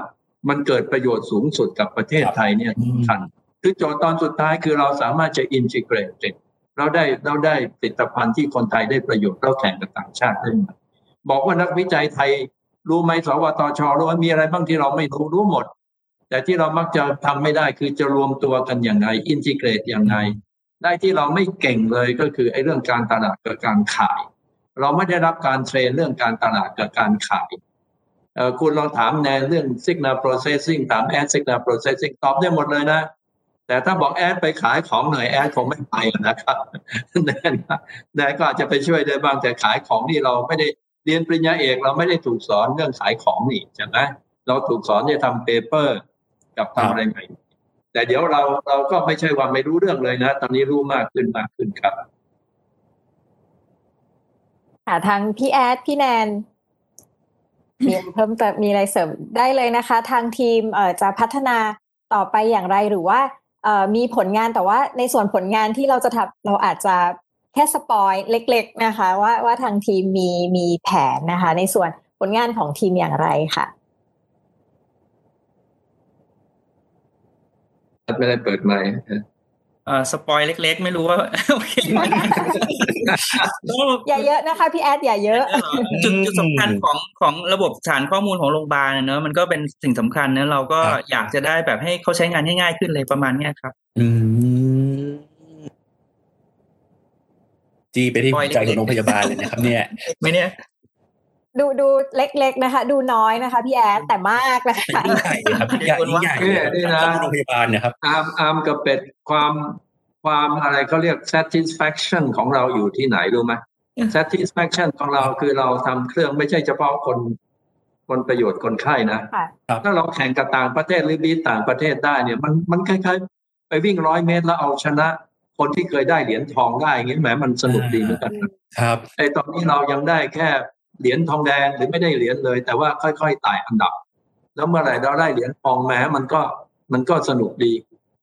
มันเกิดประโยชน์สูงสุดกับประเทศไทยเนี่ยอืมสำคัญคือโจทย์ตอนสุดท้ายคือเราสามารถจะ integrate เราได้เราได้ผลิตภัณฑ์ที่คนไทยได้ประโยชน์เราแข่งกับต่างชาติได้ไหมบอกว่านักวิจัยไทย รู้ไหมสวทชรู้ว่ามีอะไรบ้างที่เราไม่รู้รู้หมด แต่ที่เรามักจะทำไม่ได้คือจะรวมตัวกันอย่างไร integrate อย่างไรได้ที่เราไม่เก่งเลยก็คือไอ้เรื่องการตลาดกับการขาย เราไม่ได้รับการ train เรื่องการตลาดกับการขายเอ่อ คุณลองถามแนนเรื่อง signal processing ถามแอด signal processing ตอบได้หมดเลยนะ แต่ถ้าบอกแอดไปขายของหน่อยแอดคงไม่ไปนะครับแนนแนนก็อาจจะไปช่วยได้บ้างแต่ขายของนี่เราไม่ได้เรียนปริญญาเอกเราไม่ได้ถูกสอนเรื่องขายของนี่ใช่ไหมเราถูกสอนจะทำ paper กับทำอะไรใหม่ แต่เดี๋ยวเราเราก็ไม่ใช่ว่าไม่รู้เรื่องเลยนะ ตอนนี้รู้มากขึ้นมากขึ้นครับค่ะทางพี่แอดพี่แนน มีอะไรเพิ่มเติมมีอะไรเสริมได้เลยนะคะ ทางทีมจะพัฒนาต่อไปอย่างไรหรือว่ามีผลงานแต่ว่าในส่วนผลงานที่เราจะทำเราอาจจะแค่ spoil เล็ก ๆ นะคะ ว่าว่าทางทีมมีมีแผนนะคะ ในส่วนผลงานของทีมอย่างไรค่ะไม่ได้เปิดไมค์ เอ่อ spoil เล็ก ๆ ไม่รู้ว่าโอเคไหมอย่าเยอะนะคะพี่แอดอย่าเยอะ จุดจุดสำคัญของของระบบฐานข้อมูลของโรงพยาบาลเนอะมันก็เป็นสิ่งสำคัญเนอะเราก็ครับอยากจะได้แบบให้เขาใช้งานง่ายๆขึ้นเลยประมาณเนี้ยครับ อืมจีไปที่หัวใจของโรงพยาบาลเลยนะครับ เนี่ย ไม่เนี่ย ดูดูเล็กๆนะคะ ดูน้อยนะคะ พี่แอดแต่มากนะคะยิ่งใหญ่ครับยิ่งใหญ่ยิ่งใหญ่เลยนี่นะข้อมูลโรงพยาบาลเนะครับอาร์มอาร์มกับเป็ดความความอะไรเขาเรียก satisfaction ของเราอยู่ที่ไหนรู้ไหม satisfaction ของเราคือเราทำเครื่องไม่ใช่เฉพาะคน คนประโยชน์คนไข้นะค่ะครับถ้าเราแข่งกับต่างประเทศหรือบีต่างประเทศได้เนี่ย มันมันคล้ายๆ ไปวิ่งร้อยเมตรแล้วเอาชนะคนที่เคยได้เหรียญทองได้อย่างนี้แหมมันสนุกดีเหมือนกันนะครับไอ้ตอนนี้เรายังได้แค่ เหรียญทองแดงหรือไม่ได้เหรียญเลย แต่ว่าค่อยๆไต่อันดับ แล้วเมื่อไหร่เราได้เหรียญทองแม้มันก็มันก็สนุกดี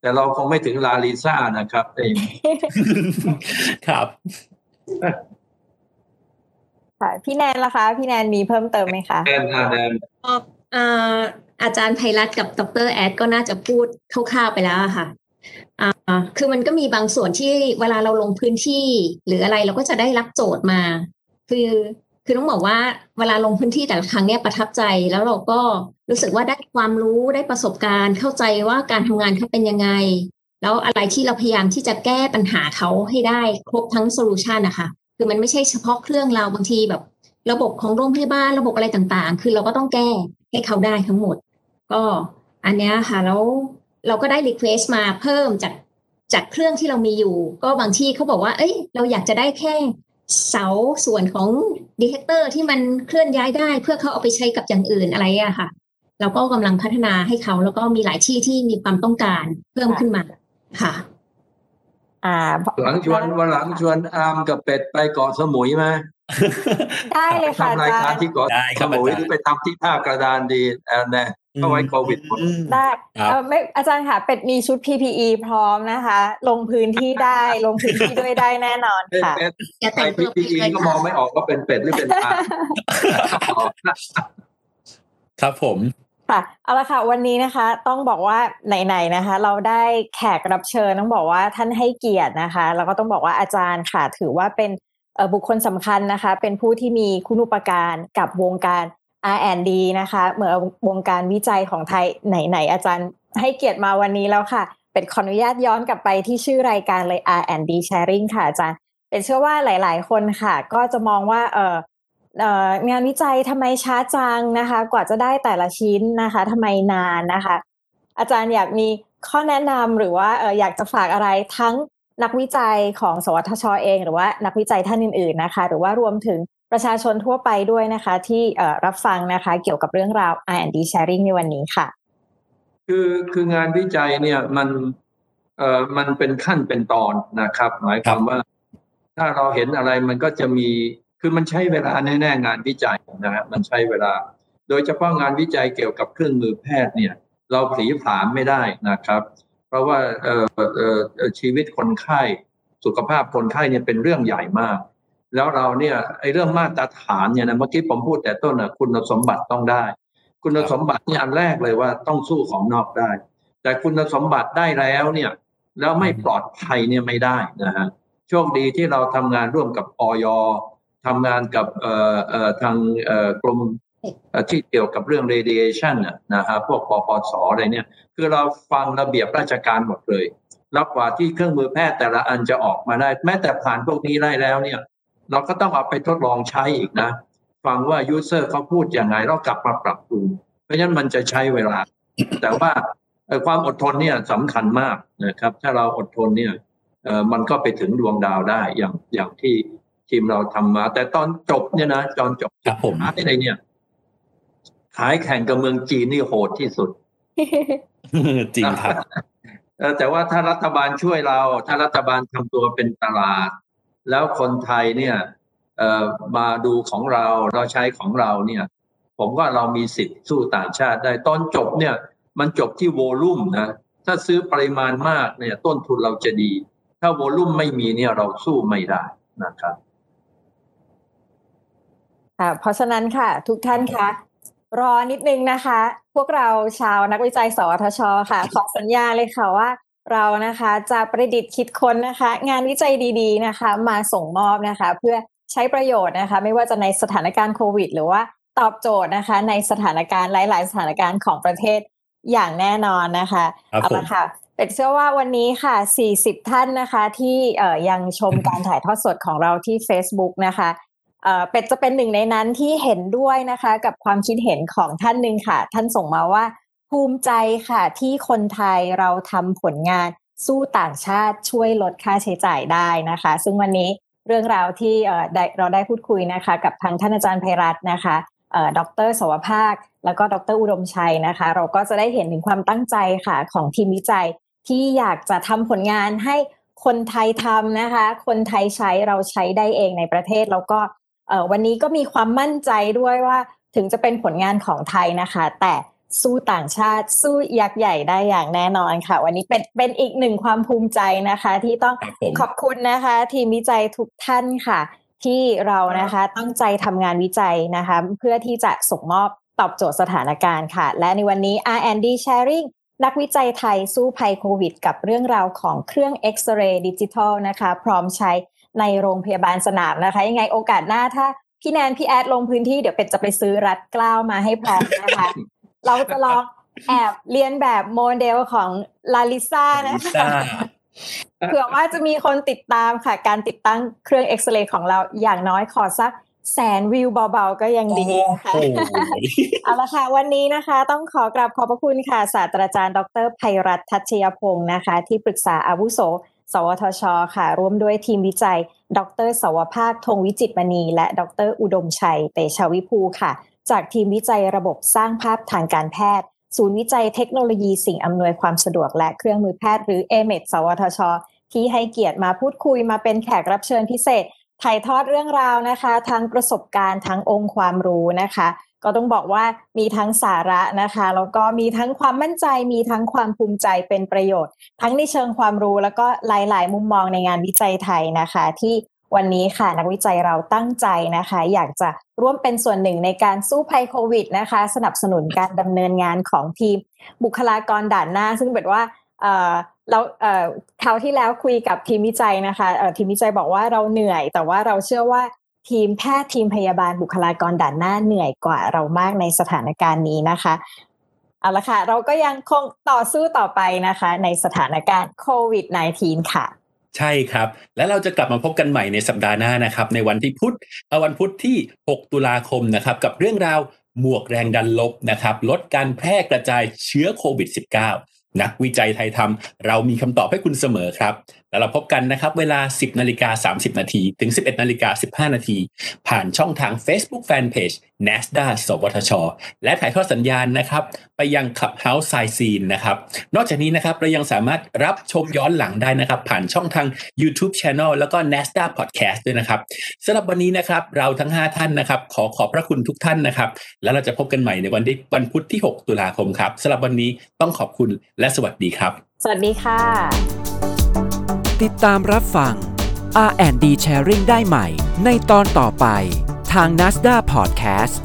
แต่เราคงไม่ถึงลาลิซ่านะครับเองครับค่ะพี่แนนล่ะคะ พี่แนนมีเพิ่มเติมไหมคะแอนอาแนนเอ่ออาจารย์ไพรัตน์กับดรแอดก็น่าจะพูดคร่าวๆไปแล้วอะค่ะอ่าคือมันก็มีบางส่วนที่เวลาเราลงพื้นที่ หรืออะไรเราก็จะได้รับโจทย์มา คือ คือต้องบอกว่าเวลาลงพื้นที่แต่ละครั้งเนี่ยประทับใจ แล้วเราก็รู้สึกว่าได้ความรู้ได้ประสบการณ์เข้าใจว่าการทำงานเขาเป็นยังไง แล้วอะไรที่เราพยายามที่จะแก้ปัญหาเขาให้ได้ครบทั้ง solution นะคะคือมันไม่ใช่เฉพาะเครื่องเราบางทีแบบ ระบบของโรงพยาบาลระบบอะไรต่างๆ คือเราก็ต้องแก้ให้เขาได้ทั้งหมด ก็อันนี้ค่ะแล้วเราก็ได้ request มาเพิ่มจากจากเครื่องที่เรามีอยู่ ก็บางที่เขาบอกว่า เอ้ย เราอยากจะได้แค่ เสาส่วนของ detector ที่มันเคลื่อนย้ายได้ เพื่อเขาเอาไปใช้กับอย่างอื่นอะไรอะค่ะ เราก็กำลังพัฒนาให้เขาแล้วก็มีหลายที่ที่มีความต้องการเพิ่มขึ้นมาค่ะ อ่าหลังชวนวันหลังชวนอาร์มกับเป็ดไปเกาะสมุยไหม ได้เลยค่ะทำรายอาการจารย์ที่เกาะได้คสรับมุยอาจารย์หรือไปทำที่ท่ากระดานดีแอนแน่เข้าไว้โควิดหมดได้ครับเออไม่อาจารย์ค่ะ เป็ดมีชุด PPE พร้อมนะคะ ลงพื้นที่ได้ลงพื้นที่ด้วยได้แน่นอนเป็ดค่ะเป็ดอย่าใส่แต่งพีตัวพีผิดเลยก็มองค่ะไม่ออกว่าเป็นเป็ดหรือเป็นปลาครับผมค่ะเอาละค่ะวันนี้นะคะต้องบอกว่าไหนๆนะคะ เราได้แขกรับเชิญต้องบอกว่าท่านให้เกียรตินะคะ แล้วก็ต้องบอกว่าอาจารย์ค่ะถือว่าเป็นเอ่อ บุคคลสำคัญนะคะ เป็นผู้ที่มีคุณูปการกับวงการ R&D นะคะเหมือนวงการวิจัยของไทยไหนๆอาจารย์ให้เกียรติมาวันนี้แล้วค่ะ เป็นขออนุญาตย้อนกลับไปที่ชื่อรายการเลย R&D Sharing ค่ะอาจารย์ เป็นเชื่อว่าหลาย ๆ คนค่ะ ก็จะมองว่าเออเอองานวิจัยทำไมช้าจังนะคะ กว่าจะได้แต่ละชิ้นนะคะทำไมนานนะคะ อาจารย์อยากมีข้อแนะนำหรือว่าอออยากจะฝากอะไรทั้ง นักวิจัยของสวทชเอง หรือว่านักวิจัยท่านอื่นๆนะคะ หรือว่ารวมถึงประชาชนทั่วไปด้วยนะคะ ที่รับฟังนะคะเกี่ยวกับเรื่องราว R&D sharing ในวันนี้ค่ะ คือคืองานวิจัยเนี่ยมันเอ่อมันเป็นขั้นเป็นตอนนะครับ หมายความว่า ถ้าเราเห็นอะไรมันก็จะมีคือมันใช้เวลาแน่ๆงานวิจัยนะฮะมันใช้เวลา โดยเฉพาะงานวิจัยเกี่ยวกับเครื่องมือแพทย์เนี่ย เราผีผามไม่ได้นะครับ เพราะว่าเอ่อเอ่อชีวิตคนไข้สุขภาพคนไข้เนี่ยเป็นเรื่องใหญ่มาก แล้วเราเนี่ยไอ้เรื่องมาตรฐานเนี่ยนะเมื่อกี้ผมพูดแต่ต้นนะคุณสมบัติต้องได้ คุณสมบัติเนี่ยอันแรกเลยว่าต้องสู้ของนอกได้ แต่คุณสมบัติได้แล้วเนี่ยแล้วไม่ปลอดภัยเนี่ยไม่ได้นะฮะโชคดีที่เราทำงานร่วมกับออยทำงานกับเอ่อเอ่อทางเอ่อกรม ที่เกี่ยวกับเรื่อง radiation น่ะนะฮะพวกปปสอะไรเนี่ย คือเราฟังระเบียบราชการหมดเลยแล้วกว่าที่เครื่องมือแพทย์แต่ละอันจะออกมาได้ แม้แต่ผ่านพวกนี้ได้แล้วเนี่ย เราก็ต้องเอาไปทดลองใช้อีกนะ ฟังว่ายูเซอร์เขาพูดยังไงแล้วกลับมาปรับปรุงเพราะฉะนั้นมันจะใช้เวลา แต่ว่าเอ่อความอดทนเนี่ยสำคัญมากนะครับ ถ้าเราอดทนเนี่ยเอ่อมันก็ไปถึงดวงดาวได้อย่างอย่างที่ทีมเราทำมา แต่ตอนจบเนี่ยนะตอนจบครับผมท้ายเลยเนี่ย ขายแข่งกับเมืองจีนนี่โหดที่สุด จริงครับเออแต่ว่าถ้ารัฐบาลช่วยเรา ถ้ารัฐบาลทำตัวเป็นตลาด แล้วคนไทยเนี่ยเอ่อมาดูของเราเราใช้ของเราเนี่ย ผมว่าเรามีสิทธิ์สู้ต่างชาติได้ตอนจบเนี่ยมันจบที่โวลุ่มนะถ้าซื้อปริมาณมากเนี่ย ต้นทุนเราจะดี ถ้าโวลุ่มไม่มีเนี่ยเราสู้ไม่ได้นะครับค่ะเพราะฉะนั้นค่ะ ทุกท่านคะ รอนิดนึงนะคะ พวกเราชาวนักวิจัยสวทช ค่ะ ขอสัญญาเลยค่ะว่า เรานะคะจะประดิษฐ์คิดค้นนะคะ งานวิจัยดีๆนะคะ มาส่งมอบนะคะ เพื่อใช้ประโยชน์นะคะ ไม่ว่าจะในสถานการณ์โควิด หรือว่าตอบโจทย์นะคะ ในสถานการณ์หลาย ๆ สถานการณ์ของประเทศอย่างแน่นอนนะคะเอาละค่ะเป็ดเชื่อว่าวันนี้ค่ะ 40 ท่านนะคะ ที่ยังชมการถ่ายทอดสดของเราที่ Facebook นะคะ เป็ดจะเป็นหนึ่งในนั้นที่เห็นด้วยนะคะ กับความคิดเห็นของท่านหนึ่งค่ะ ท่านส่งมาว่า ภูมิใจค่ะที่คนไทยเราทำผลงานสู้ต่างชาติช่วยลดค่าใช้จ่ายได้นะคะ ซึ่งวันนี้เรื่องราวที่เราได้พูดคุยนะคะ กับทางท่านอาจารย์ไพรัตน์นะคะดรสวภาค แล้วก็ดรอุดมชัยนะคะ เราก็จะได้เห็นถึงความตั้งใจค่ะของทีมวิจัยที่อยากจะทำผลงานให้คนไทยทำนะคะ คนไทยใช้เราใช้ได้เองในประเทศแล้วก็ วันนี้ก็มีความมั่นใจด้วยว่าถึงจะเป็นผลงานของไทยนะคะ แต่สู้ต่างชาติสู้ยักษ์ใหญ่ได้อย่างแน่นอนค่ะ วันนี้เป็นเป็นอีกหนึ่งความภูมิใจนะคะ ที่ต้องขอบคุณนะคะ ทีมวิจัยทุกท่านค่ะ ที่เรานะคะตั้งใจทำงานวิจัยนะคะ เพื่อที่จะส่งมอบตอบโจทย์สถานการณ์ค่ะ และในวันนี้ R&D Sharing นักวิจัยไทยสู้ภัยโควิด กับเรื่องราวของเครื่องเอ็กซเรย์ดิจิทัลนะคะ พร้อมใช้ ในโรงพยาบาลสนามนะคะ ยังไงโอกาสหน้าถ้าพี่แนนพี่แอดลงพื้นที่เดี๋ยวเป็ดจะไปซื้อรัดกล้าวมาให้พร้อมนะคะ เราจะลองแอบเรียนแบบโมเดลของลาลิซ่านะคะเผื่อว่าจะมีคนติดตามค่ะ การติดตั้งเครื่องเอ็กซเรย์ของเราอย่างน้อยขอสักแสนวิวเบาๆก็ยังดีค่ะเอาละค่ะ วันนี้นะคะ ต้องขอกราบขอบพระคุณค่ะ ศาสตราจารย์ ดรไพรัตทัชยพงศ์นะคะ ที่ปรึกษาอาวุโส สวทช ค่ะ ร่วมด้วยทีมวิจัย ดร สวภาค ธงวิจิตมณี และ ดร อุดมชัย เตชาวิภูค่ะ จากทีมวิจัยระบบสร้างภาพทางการแพทย์ ศูนย์วิจัยเทคโนโลยีสิ่งอำนวยความสะดวกและเครื่องมือแพทย์หรือเอเมดสวทช ที่ให้เกียรติมาพูดคุยมาเป็นแขกรับเชิญพิเศษถ่ายทอดเรื่องราวนะคะ ทั้งประสบการณ์ทั้งองค์ความรู้นะคะ ก็ต้องบอกว่ามีทั้งสาระนะคะ แล้วก็มีทั้งความมั่นใจ มีทั้งความภูมิใจเป็นประโยชน์ ทั้งในเชิงความรู้แล้วก็หลาย ๆ มุมมองในงานวิจัยไทยนะคะ ที่วันนี้ค่ะ นักวิจัยเราตั้งใจนะคะ อยากจะร่วมเป็นส่วนหนึ่งในการสู้ภัยโควิดนะคะ สนับสนุนการดำเนินงานของทีม บุคลากรด่านหน้า ซึ่งเป็นว่าเราคราวที่แล้วคุยกับทีมวิจัยนะคะทีมวิจัยบอกว่าเราเหนื่อย แต่ว่าเราเชื่อว่า ทีมแพทย์ทีมพยาบาลบุคลากรด่านหน้าเหนื่อยกว่าเรามากในสถานการณ์นี้นะคะ เอาละค่ะ เราก็ยังคงต่อสู้ต่อไปนะคะ ในสถานการณ์โควิด -19 ค่ะ ใช่ครับ และเราจะกลับมาพบกันใหม่ในสัปดาห์หน้านะครับ ในวันที่พุธวันพุธที่ 6 ตุลาคมนะครับ กับเรื่องราวหมวกแรงดันลบนะครับ ลดการแพร่กระจายเชื้อโควิด -19 นักวิจัยไทยทำเรามีคำตอบให้คุณเสมอครับ แล้วเราพบกันนะครับเวลา 10นาฬิกา30 นาทีถึง 11นาฬิกา15 นาที ผ่านช่องทาง Facebook Fanpage NASDA สวทช และถ่ายทอดสัญญาณนะครับ ไปยัง Clubhouse ไซซีนนะครับ นอกจากนี้นะครับเรายังสามารถรับชมย้อนหลังได้นะครับ ผ่านช่องทาง YouTube Channel แล้วก็ NASDA Podcast ด้วยนะครับสำหรับวันนี้นะครับเราทั้ง 5 ท่านนะครับ ขอขอบพระคุณทุกท่านนะครับ แล้วเราจะพบกันใหม่ในวันที่วันพุธที่ 6 ตุลาคมครับสำหรับวันนี้ต้องขอบคุณและสวัสดีครับ สวัสดีค่ะ ติดตามรับฟัง R&D Sharing ได้ใหม่ ในตอนต่อไปทาง NASDA Podcast